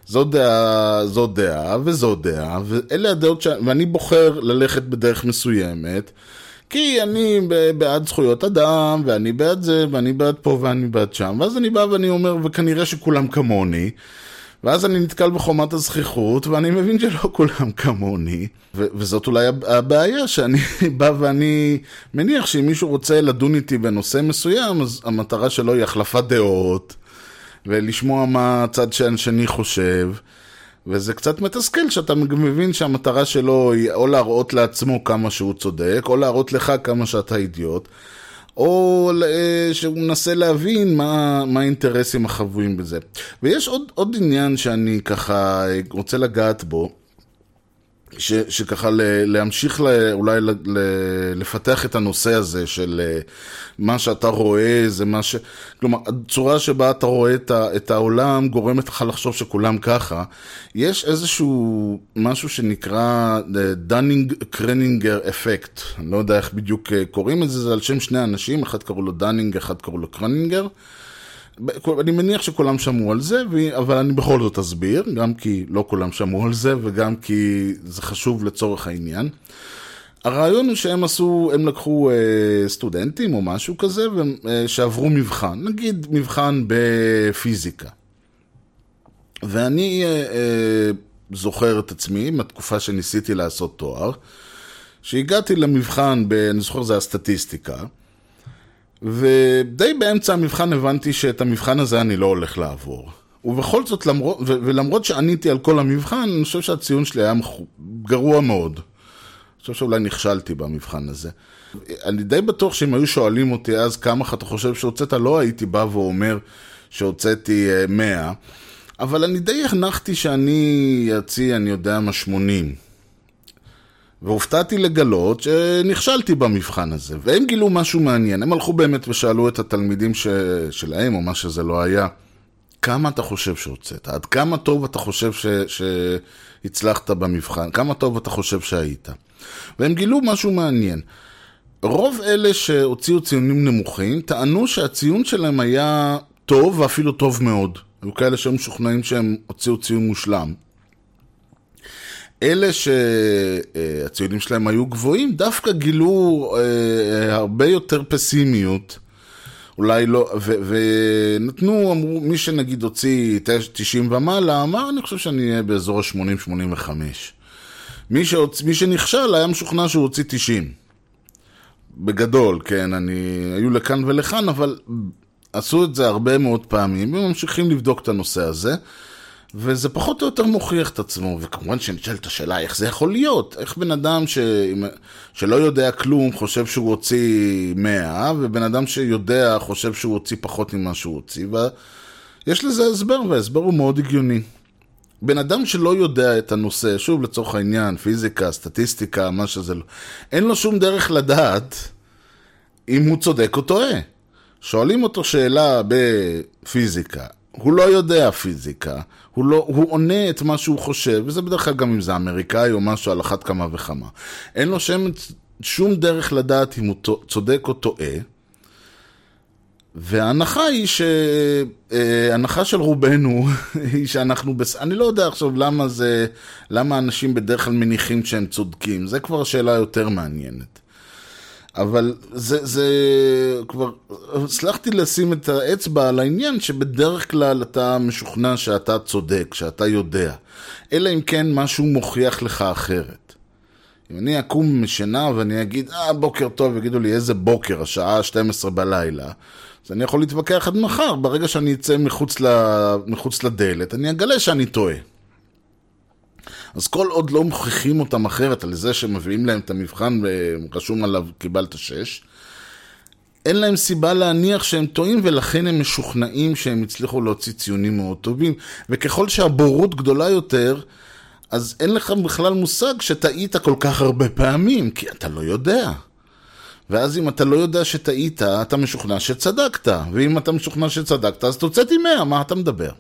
זו דעה, זו דעה וזו דעה, ואלה הדעות ש... ואני בוחר ללכת בדרך מסוימת. כי אני בעד זכויות אדם, ואני בעד זה, ואני בעד פה, ואני בעד שם. ואז אני בא ואני אומר, וכנראה שכולם כמוני. ואז אני נתקל בחומת הזכיחות, ואני מבין שלא כולם כמוני. ו- וזאת אולי הבעיה, שאני <laughs> בא ואני מניח שאם מישהו רוצה לדון איתי בנושא מסוים, אז המטרה שלו היא החלפת דעות, ולשמוע מה הצד שאני חושב. וזה קצת מתסכל שאתה מבין שהמטרה שלו היא או להראות לעצמו כמה שהוא צודק, או להראות לך כמה שאתה אידיוט, או שהוא מנסה להבין מה, מה האינטרסים החבויים בזה. ויש עוד, עוד עניין שאני ככה רוצה לגעת בו. ש, שככה ל, להמשיך ל, אולי ל, ל, לפתח את הנושא הזה של אה, מה שאתה רואה זה מה ש... כלומר, הצורה שבה אתה רואה את, ה, את העולם גורמת לך לחשוב שכולם ככה. יש איזשהו משהו שנקרא דנינג קרנינגר אפקט. אני לא יודע איך בדיוק אה, קוראים את זה, זה על שם שני אנשים, אחד קראו לו דנינג, אחד קראו לו קרנינגר. אני מניח שכולם שמעו על זה, אבל אני בכל זאת אסביר, גם כי לא כולם שמעו על זה וגם כי זה חשוב לצורך העניין. הרעיון הוא שהם עשו, הם לקחו אה, סטודנטים או משהו כזה, אה, שעברו מבחן, נגיד מבחן בפיזיקה. ואני אה, אה, זוכר את עצמי, מהתקופה שניסיתי לעשות תואר, שהגעתי למבחן, ב, אני זוכר זה הסטטיסטיקה, ודי באמצע המבחן הבנתי שאת המבחן הזה אני לא הולך לעבור. ובכל זאת, למרות, ו- ולמרות שעניתי על כל המבחן, אני חושב שהציון שלי היה גרוע מאוד. אני חושב שאולי נכשלתי במבחן הזה. אני די בטוח שאם היו שואלים אותי אז כמה אתה חושב שהוצאת, לא הייתי בא ואומר שהוצאתי 100, אה, אבל אני די הנחתי שאני אציא, אני יודע מה, 80. והופתעתי לגלות שנכשלתי במבחן הזה, והם גילו משהו מעניין. הם הלכו באמת ושאלו את התלמידים ש... שלהם, או מה שזה לא היה, כמה אתה חושב שהוצאת? עד כמה טוב אתה חושב ש... שהצלחת במבחן? כמה טוב אתה חושב שהיית? והם גילו משהו מעניין. רוב אלה שהוציאו ציונים נמוכים, טענו שהציון שלהם היה טוב ואפילו טוב מאוד. היו כאלה שהיו משוכנעים שהם הוציאו ציון מושלם. אלה שהציונים שלהם היו גבוהים, דווקא גילו אה, הרבה יותר פסימיות. אולי לא, ו, ונתנו, אמרו, מי שנגיד הוציא 90 ומעלה, אמר, אני חושב שאני אהיה באזור ה-80-85. מי, מי שנכשל היה משוכנע שהוא הוציא 90. בגדול, כן, אני, היו לכאן ולכאן, אבל עשו את זה הרבה מאוד פעמים, וממשיכים לבדוק את הנושא הזה. וזה פחות או יותר מוכיח את עצמו, וכמובן שנשאלת השאלה איך זה יכול להיות, איך בן אדם ש... שלא יודע כלום חושב שהוא הוציא 100, ובן אדם שיודע חושב שהוא הוציא פחות ממה שהוא הוציא, ויש לזה הסבר, וההסבר הוא מאוד הגיוני. בן אדם שלא יודע את הנושא, שוב לצורך העניין, פיזיקה, סטטיסטיקה, מה שזה לא, אין לו שום דרך לדעת אם הוא צודק או טועה. שואלים אותו שאלה בפיזיקה, הוא לא יודע פיזיקה, הוא, לא, הוא עונה את מה שהוא חושב, וזה בדרך כלל גם אם זה אמריקאי או משהו על אחת כמה וכמה. אין לו שם, שום דרך לדעת אם הוא צודק או טועה, וההנחה היא ש... אה, של רובנו <laughs> היא שאנחנו... בס... אני לא יודע עכשיו למה זה... למה אנשים בדרך כלל מניחים שהם צודקים, זה כבר שאלה יותר מעניינת. אבל זה, זה כבר, הצלחתי לשים את האצבע על העניין שבדרך כלל אתה משוכנע שאתה צודק, שאתה יודע. אלא אם כן משהו מוכיח לך אחרת. אם אני אקום משינה ואני אגיד, אה, בוקר טוב, יגידו לי, איזה בוקר, השעה 12 בלילה, אז אני יכול להתווכח עד מחר, ברגע שאני אצא מחוץ, ל... מחוץ לדלת, אני אגלה שאני טועה. אז כל עוד לא מוכיחים אותם אחרת על זה שמביאים להם את המבחן ורשום עליו קיבלת שש, אין להם סיבה להניח שהם טועים ולכן הם משוכנעים שהם הצליחו להוציא ציונים מאוד טובים. וככל שהבורות גדולה יותר, אז אין לך בכלל מושג שטעית כל כך הרבה פעמים, כי אתה לא יודע. ואז אם אתה לא יודע שטעית, אתה משוכנע שצדקת. ואם אתה משוכנע שצדקת, אז תוצאתי 100, מה אתה מדבר?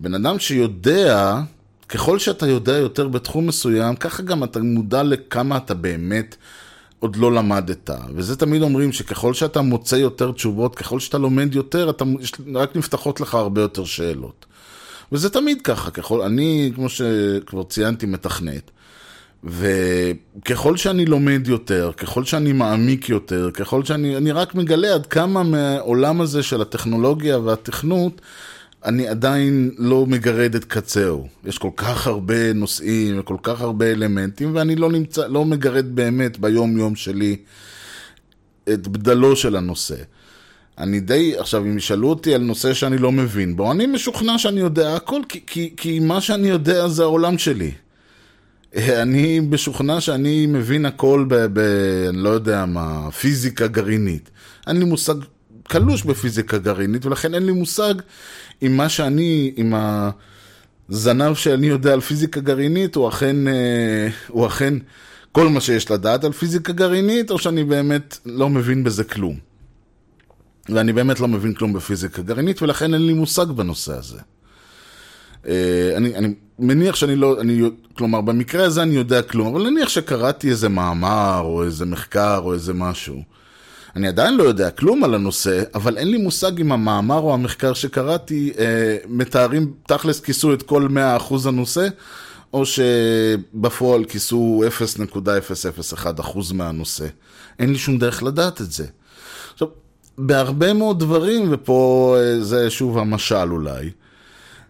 בן אדם שיודע, ככל שאתה יודע יותר בתחום מסוים, ככה גם אתה מודע לכמה אתה באמת עוד לא למדת. וזה תמיד אומרים שככל שאתה מוצא יותר תשובות, ככל שאתה לומד יותר, אתה, רק נפתחות לך הרבה יותר שאלות. וזה תמיד ככה, ככל, אני, כמו שכבר ציינתי, מתכנת. וככל שאני לומד יותר, ככל שאני מעמיק יותר, ככל שאני אני רק מגלה עד כמה מהעולם הזה של הטכנולוגיה והתכנות, אני עדיין לא מגרד את קצהו. יש כל כך הרבה נושאים וכל כך הרבה אלמנטים, ואני לא, נמצא, לא מגרד באמת ביום-יום שלי את בדלו של הנושא. אני די, עכשיו, אם ישאלו אותי על נושא שאני לא מבין בו, אני משוכנע שאני יודע הכל, כי, כי, כי מה שאני יודע זה העולם שלי. אני משוכנע שאני מבין הכל ב... ב אני לא יודע מה, פיזיקה גרעינית. אין לי מושג קלוש בפיזיקה גרעינית, ולכן אין לי מושג אם מה שאני, אם הזנב שאני יודע על פיזיקה גרעינית הוא אכן, אה, הוא אכן כל מה שיש לדעת על פיזיקה גרעינית, או שאני באמת לא מבין בזה כלום. ואני באמת לא מבין כלום בפיזיקה גרעינית, ולכן אין לי מושג בנושא הזה. אה, אני, אני מניח שאני לא, אני, כלומר, במקרה הזה אני יודע כלום, אבל נניח שקראתי איזה מאמר, או איזה מחקר, או איזה משהו. אני עדיין לא יודע כלום על הנושא, אבל אין לי מושג אם המאמר או המחקר שקראתי אה, מתארים, תכלס כיסו את כל 100% הנושא, או שבפועל כיסו 0.001% מהנושא. אין לי שום דרך לדעת את זה. עכשיו, בהרבה מאוד דברים, ופה אה, זה שוב המשל אולי,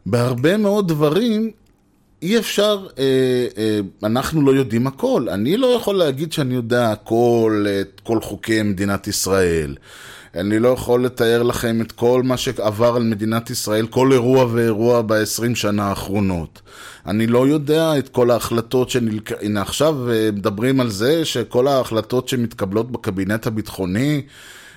בהרבה מאוד דברים אי אפשר, אה, אה, אנחנו לא יודעים הכל. אני לא יכול להגיד שאני יודע הכל, את כל חוקי מדינת ישראל. אני לא יכול לתאר לכם את כל מה שעבר על מדינת ישראל, כל אירוע ואירוע ב-20 שנה האחרונות. אני לא יודע את כל ההחלטות שנלק... הנה עכשיו אה, מדברים על זה שכל ההחלטות שמתקבלות בקבינט הביטחוני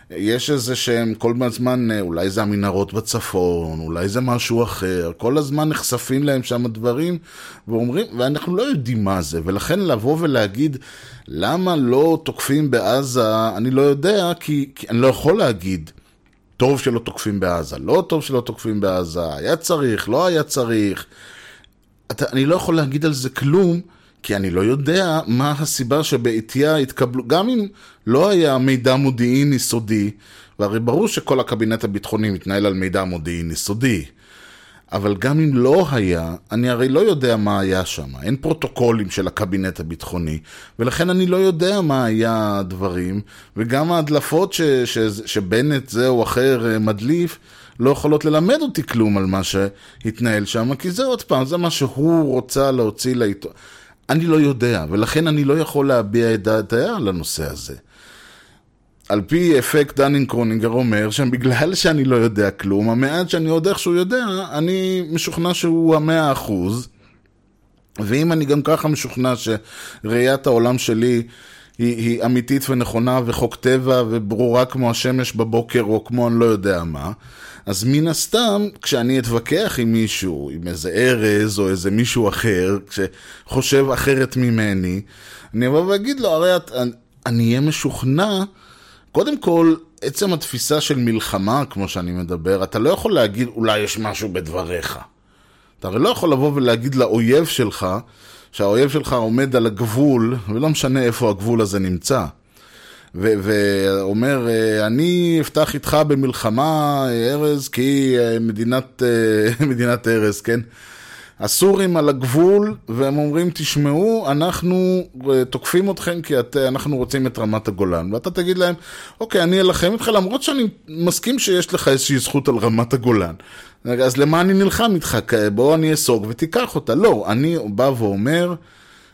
יש איזה שהם כל הזמן, אה, אולי זה המנהרות בצפון, אולי זה משהו אחר, כל הזמן נחשפים להם שם דברים, ואומרים, ואנחנו לא יודעים מה זה, ולכן לבוא ולהגיד, למה לא תוקפים בעזה, אני לא יודע, כי, כי אני לא יכול להגיד. טוב שלא תוקפים בעזה, לא טוב שלא תוקפים בעזה, היה צריך, לא היה צריך. אתה, אני לא יכול להגיד על זה כלום, כי אני לא יודע מה הסיבה שבעטייה התקבלו, גם אם לא היה מידע מודיעיני סודי, והרי ברור שכל הקבינט הביטחוני מתנהל על מידע מודיעיני סודי, אבל גם אם לא היה, אני הרי לא יודע מה היה שם, אין פרוטוקולים של הקבינט הביטחוני, ולכן אני לא יודע מה היה הדברים, וגם ההדלפות ש, ש, שבנט זה או אחר אה, מדליף, לא יכולות ללמד אותי כלום על מה שהתנהל שם, כי זה עוד פעם, זה מה שהוא רוצה להוציא לעיתון. אני לא יודע, ולכן אני לא יכול להביע את דעתי על הנושא הזה. על פי אפקט דנינג קרונינגר אומר שבגלל שאני לא יודע כלום, המעט שאני עוד איכשהו יודע, אני משוכנע שהוא המאה אחוז. ואם אני גם ככה משוכנע שראיית העולם שלי היא, היא אמיתית ונכונה וחוק טבע וברורה כמו השמש בבוקר או כמו אני לא יודע מה, אז מן הסתם, כשאני אתווכח עם מישהו, עם איזה ארז או איזה מישהו אחר, שחושב אחרת ממני, אני אבוא ואגיד לו, הרי את, אני אהיה משוכנע, קודם כל, עצם התפיסה של מלחמה, כמו שאני מדבר, אתה לא יכול להגיד, אולי יש משהו בדבריך. אתה הרי לא יכול לבוא ולהגיד לאויב שלך, שהאויב שלך עומד על הגבול, ולא משנה איפה הגבול הזה נמצא. ואומר, אה, אני אפתח איתך במלחמה, ארז, כי אה, מדינת, אה, <laughs> מדינת ארז, כן? הסורים על הגבול, והם אומרים, תשמעו, אנחנו תוקפים אתכם כי את, אנחנו רוצים את רמת הגולן. ואתה תגיד להם, אוקיי, אני אלחם איתך, למרות שאני מסכים שיש לך איזושהי זכות על רמת הגולן. אז למה אני נלחם איתך? בוא אני אסוג ותיקח אותה. לא, אני בא ואומר,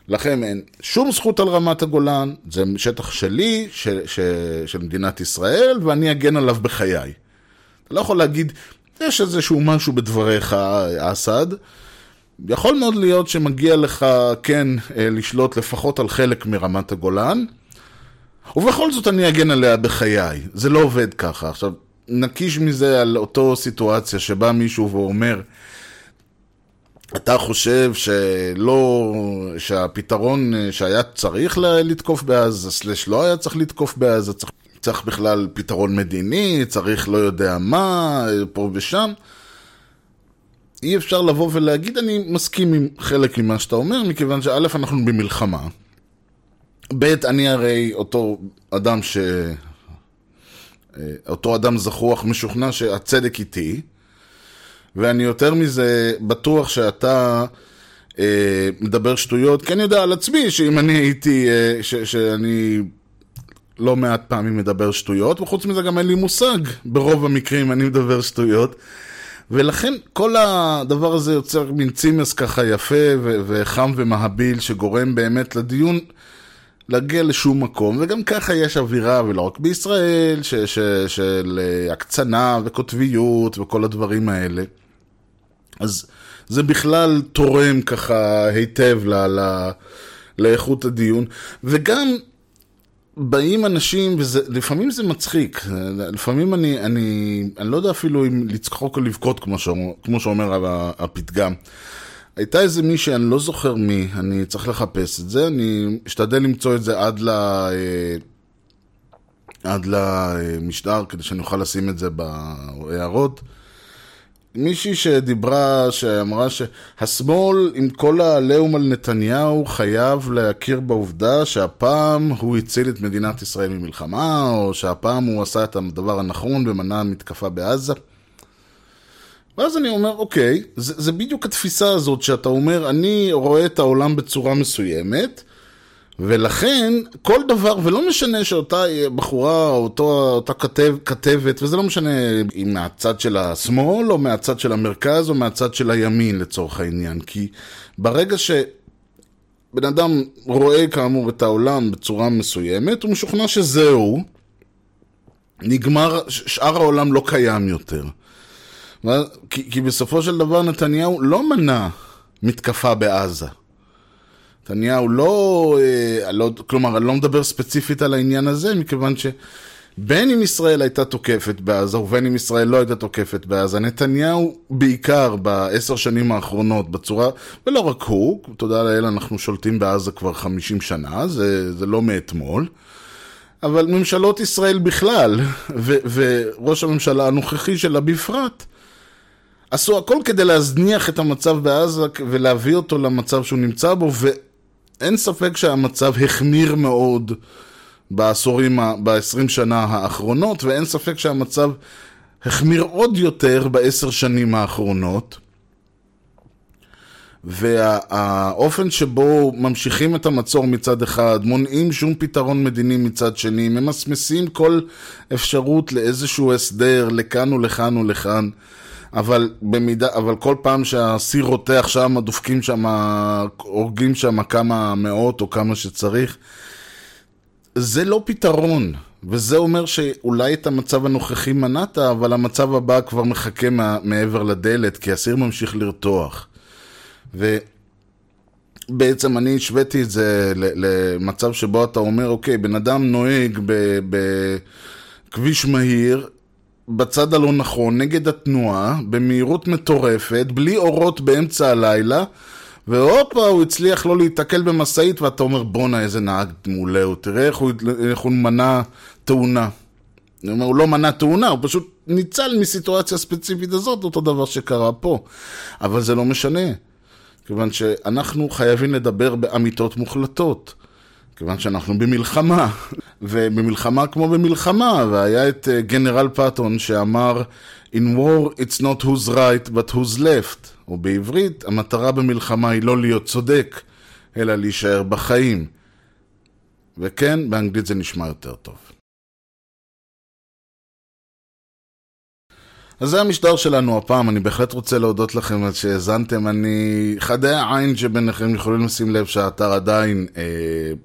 לכם אין שום זכות על רמת הגולן, זה שטח שלי, של, של, של מדינת ישראל, ואני אגן עליו בחיי. אתה לא יכול להגיד, יש איזשהו משהו בדבריך, אסד. יכול מאוד להיות שמגיע לך, כן, אה, לשלוט לפחות על חלק מרמת הגולן, ובכל זאת אני אגן עליה בחיי. זה לא עובד ככה. עכשיו, נקיש מזה על אותו סיטואציה שבא מישהו ואומר, אתה חושב שלא, שהפתרון אה, שהיה צריך לתקוף בעזה, סלש לא היה צריך לתקוף בעזה, צריך, צריך בכלל פתרון מדיני, צריך לא יודע מה, אה, פה ושם. אי אפשר לבוא ולהגיד, אני מסכים עם חלק ממה שאתה אומר, מכיוון שא', אנחנו במלחמה. ב', אני הרי אותו אדם ש... אה, אותו אדם זחוח משוכנע שהצדק איתי, ואני יותר מזה בטוח שאתה אה, מדבר שטויות, כי אני יודע על עצמי שאם אני הייתי, אה, ש, שאני לא מעט פעמים מדבר שטויות, וחוץ מזה גם אין לי מושג, ברוב המקרים אני מדבר שטויות. ולכן כל הדבר הזה יוצר מין צימס ככה יפה וחם ומהביל שגורם באמת לדיון להגיע לשום מקום, וגם ככה יש אווירה, ולא רק בישראל, ש- ש- של אה, הקצנה וקוטביות וכל הדברים האלה. אז זה בכלל תורם ככה היטב ל- ל- לאיכות הדיון, וגם באים אנשים, ולפעמים זה מצחיק, לפעמים אני, אני, אני לא יודע אפילו אם לצחוק או לבכות, כמו, כמו שאומר הפתגם. הייתה איזה מישהי, אני לא זוכר מי, אני צריך לחפש את זה, אני אשתדל למצוא את זה עד ל... אה, עד למשדר, כדי שאני אוכל לשים את זה בהערות. מישהי שדיברה, שאמרה שהשמאל, עם כל העליהום על נתניהו, חייב להכיר בעובדה שהפעם הוא הציל את מדינת ישראל ממלחמה, או שהפעם הוא עשה את הדבר הנכון ומנע מתקפה בעזה. ואז אני אומר, אוקיי, זה, זה בדיוק התפיסה הזאת שאתה אומר, אני רואה את העולם בצורה מסוימת, ולכן כל דבר, ולא משנה שאותה בחורה או אותו, אותה כתב, כתבת, וזה לא משנה אם מהצד של השמאל או מהצד של המרכז או מהצד של הימין לצורך העניין, כי ברגע שבן אדם רואה כאמור את העולם בצורה מסוימת, הוא משוכנע שזהו, נגמר, שאר העולם לא קיים יותר. כי, כי בסופו של דבר נתניהו לא מנע מתקפה בעזה. נתניהו לא, אה, לא, כלומר, אני לא מדבר ספציפית על העניין הזה, מכיוון שבין אם ישראל הייתה תוקפת בעזה ובין אם ישראל לא הייתה תוקפת בעזה, נתניהו בעיקר בעשר שנים האחרונות בצורה, ולא רק הוא, תודה לאל אנחנו שולטים בעזה כבר 50 שנה, זה, זה לא מאתמול. אבל ממשלות ישראל בכלל, ו- וראש הממשלה הנוכחי שלה בפרט, עשו הכל כדי להזניח את המצב בעזה ולהביא אותו למצב שהוא נמצא בו, ואין ספק שהמצב החמיר מאוד בעשורים, ב-20 שנה האחרונות, ואין ספק שהמצב החמיר עוד יותר בעשר שנים האחרונות. והאופן שבו ממשיכים את המצור מצד אחד, מונעים שום פתרון מדיני מצד שני, ממסמסים כל אפשרות לאיזשהו הסדר לכאן ולכאן ולכאן. אבל במידה, אבל כל פעם שהסיר רותח שם, דופקים שם, הורגים שם כמה מאות או כמה שצריך, זה לא פתרון. וזה אומר שאולי את המצב הנוכחי מנעת, אבל המצב הבא כבר מחכה מעבר לדלת, כי הסיר ממשיך לרתוח. ובעצם אני השוויתי את זה למצב שבו אתה אומר, אוקיי, בן אדם נוהג בכביש מהיר, בצד הלא נכון, נגד התנועה, במהירות מטורפת, בלי אורות באמצע הלילה, והופה, הוא הצליח לא להיתקל במשאית, ואתה אומר, בואנה, איזה נהג מעולה הוא, תראה איך הוא, איך הוא מנע תאונה. אומר, הוא לא מנע תאונה, הוא פשוט ניצל מסיטואציה ספציפית הזאת, אותו דבר שקרה פה. אבל זה לא משנה, כיוון שאנחנו חייבים לדבר באמיתות מוחלטות. כיוון שאנחנו במלחמה, ובמלחמה כמו במלחמה, והיה את uh, גנרל פאטון שאמר In war it's not who's right but who's left, או בעברית, המטרה במלחמה היא לא להיות צודק, אלא להישאר בחיים. וכן, באנגלית זה נשמע יותר טוב. אז זה המשדר שלנו הפעם, אני בהחלט רוצה להודות לכם על שהאזנתם. אני... חדי העין שביניכם יכולים לשים לב שהאתר עדיין אה,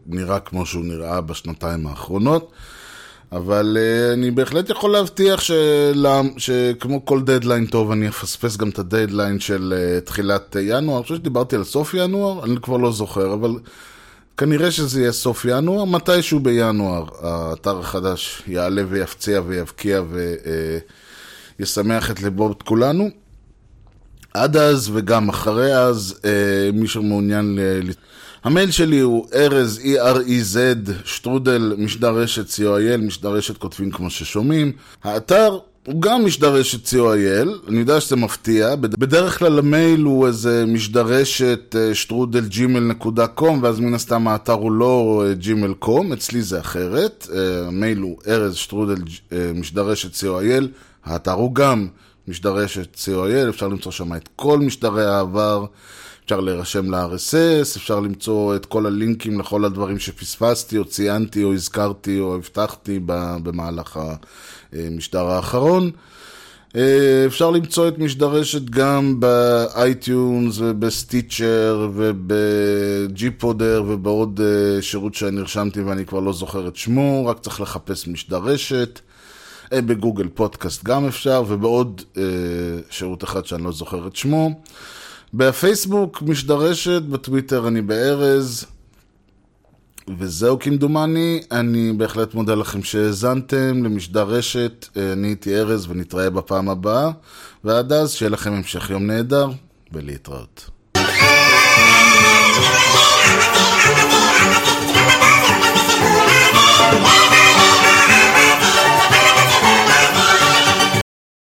נראה כמו שהוא נראה בשנתיים האחרונות, אבל אה, אני בהחלט יכול להבטיח שלה... שכמו כל דדליין טוב, אני אפספס גם את הדדליין של אה, תחילת ינואר. אני חושב שדיברתי על סוף ינואר, אני כבר לא זוכר, אבל... כנראה שזה יהיה סוף ינואר, מתישהו בינואר האתר החדש יעלה ויפציע ויבקיע ו... אה, ישמח את לבו את כולנו. עד אז וגם אחרי אז, אה, מי שמעוניין ל... המייל שלי הוא ארז, E-R-E-Z, שטרודל, משדר רשת co.il, משדר רשת כותבים כמו ששומעים. האתר הוא גם משדר רשת co.il, אני יודע שזה מפתיע, בדרך כלל המייל הוא איזה משדר רשת שטרודל ג'ימל נקודה קום, ואז מן הסתם האתר הוא לא ג'ימל קום, אצלי זה אחרת, המייל הוא ארז שטרודל משדר רשת co.il, האתר הוא גם משדר רשת co.il, אפשר למצוא שם את כל משדרי העבר. אפשר להירשם ל-RSS, אפשר למצוא את כל הלינקים לכל הדברים שפספסתי, או ציינתי, או הזכרתי, או הבטחתי במהלך המשדר האחרון. אפשר למצוא את משדרשת גם ב iTunes וב Stitcher וב gPodder ובעוד שירות שנרשמתי ואני כבר לא זוכר את שמו, רק צריך לחפש משדרשת. ב Google Podcast גם אפשר, ובעוד שירות אחד שאני לא זוכר את שמו. בפייסבוק משדרשת, בטוויטר אני בארז, וזהו כמדומני, אני בהחלט מודה לכם שהאזנתם למשדר רשת, אני הייתי ארז ונתראה בפעם הבאה, ועד אז שיהיה לכם המשך יום נהדר ולהתראות.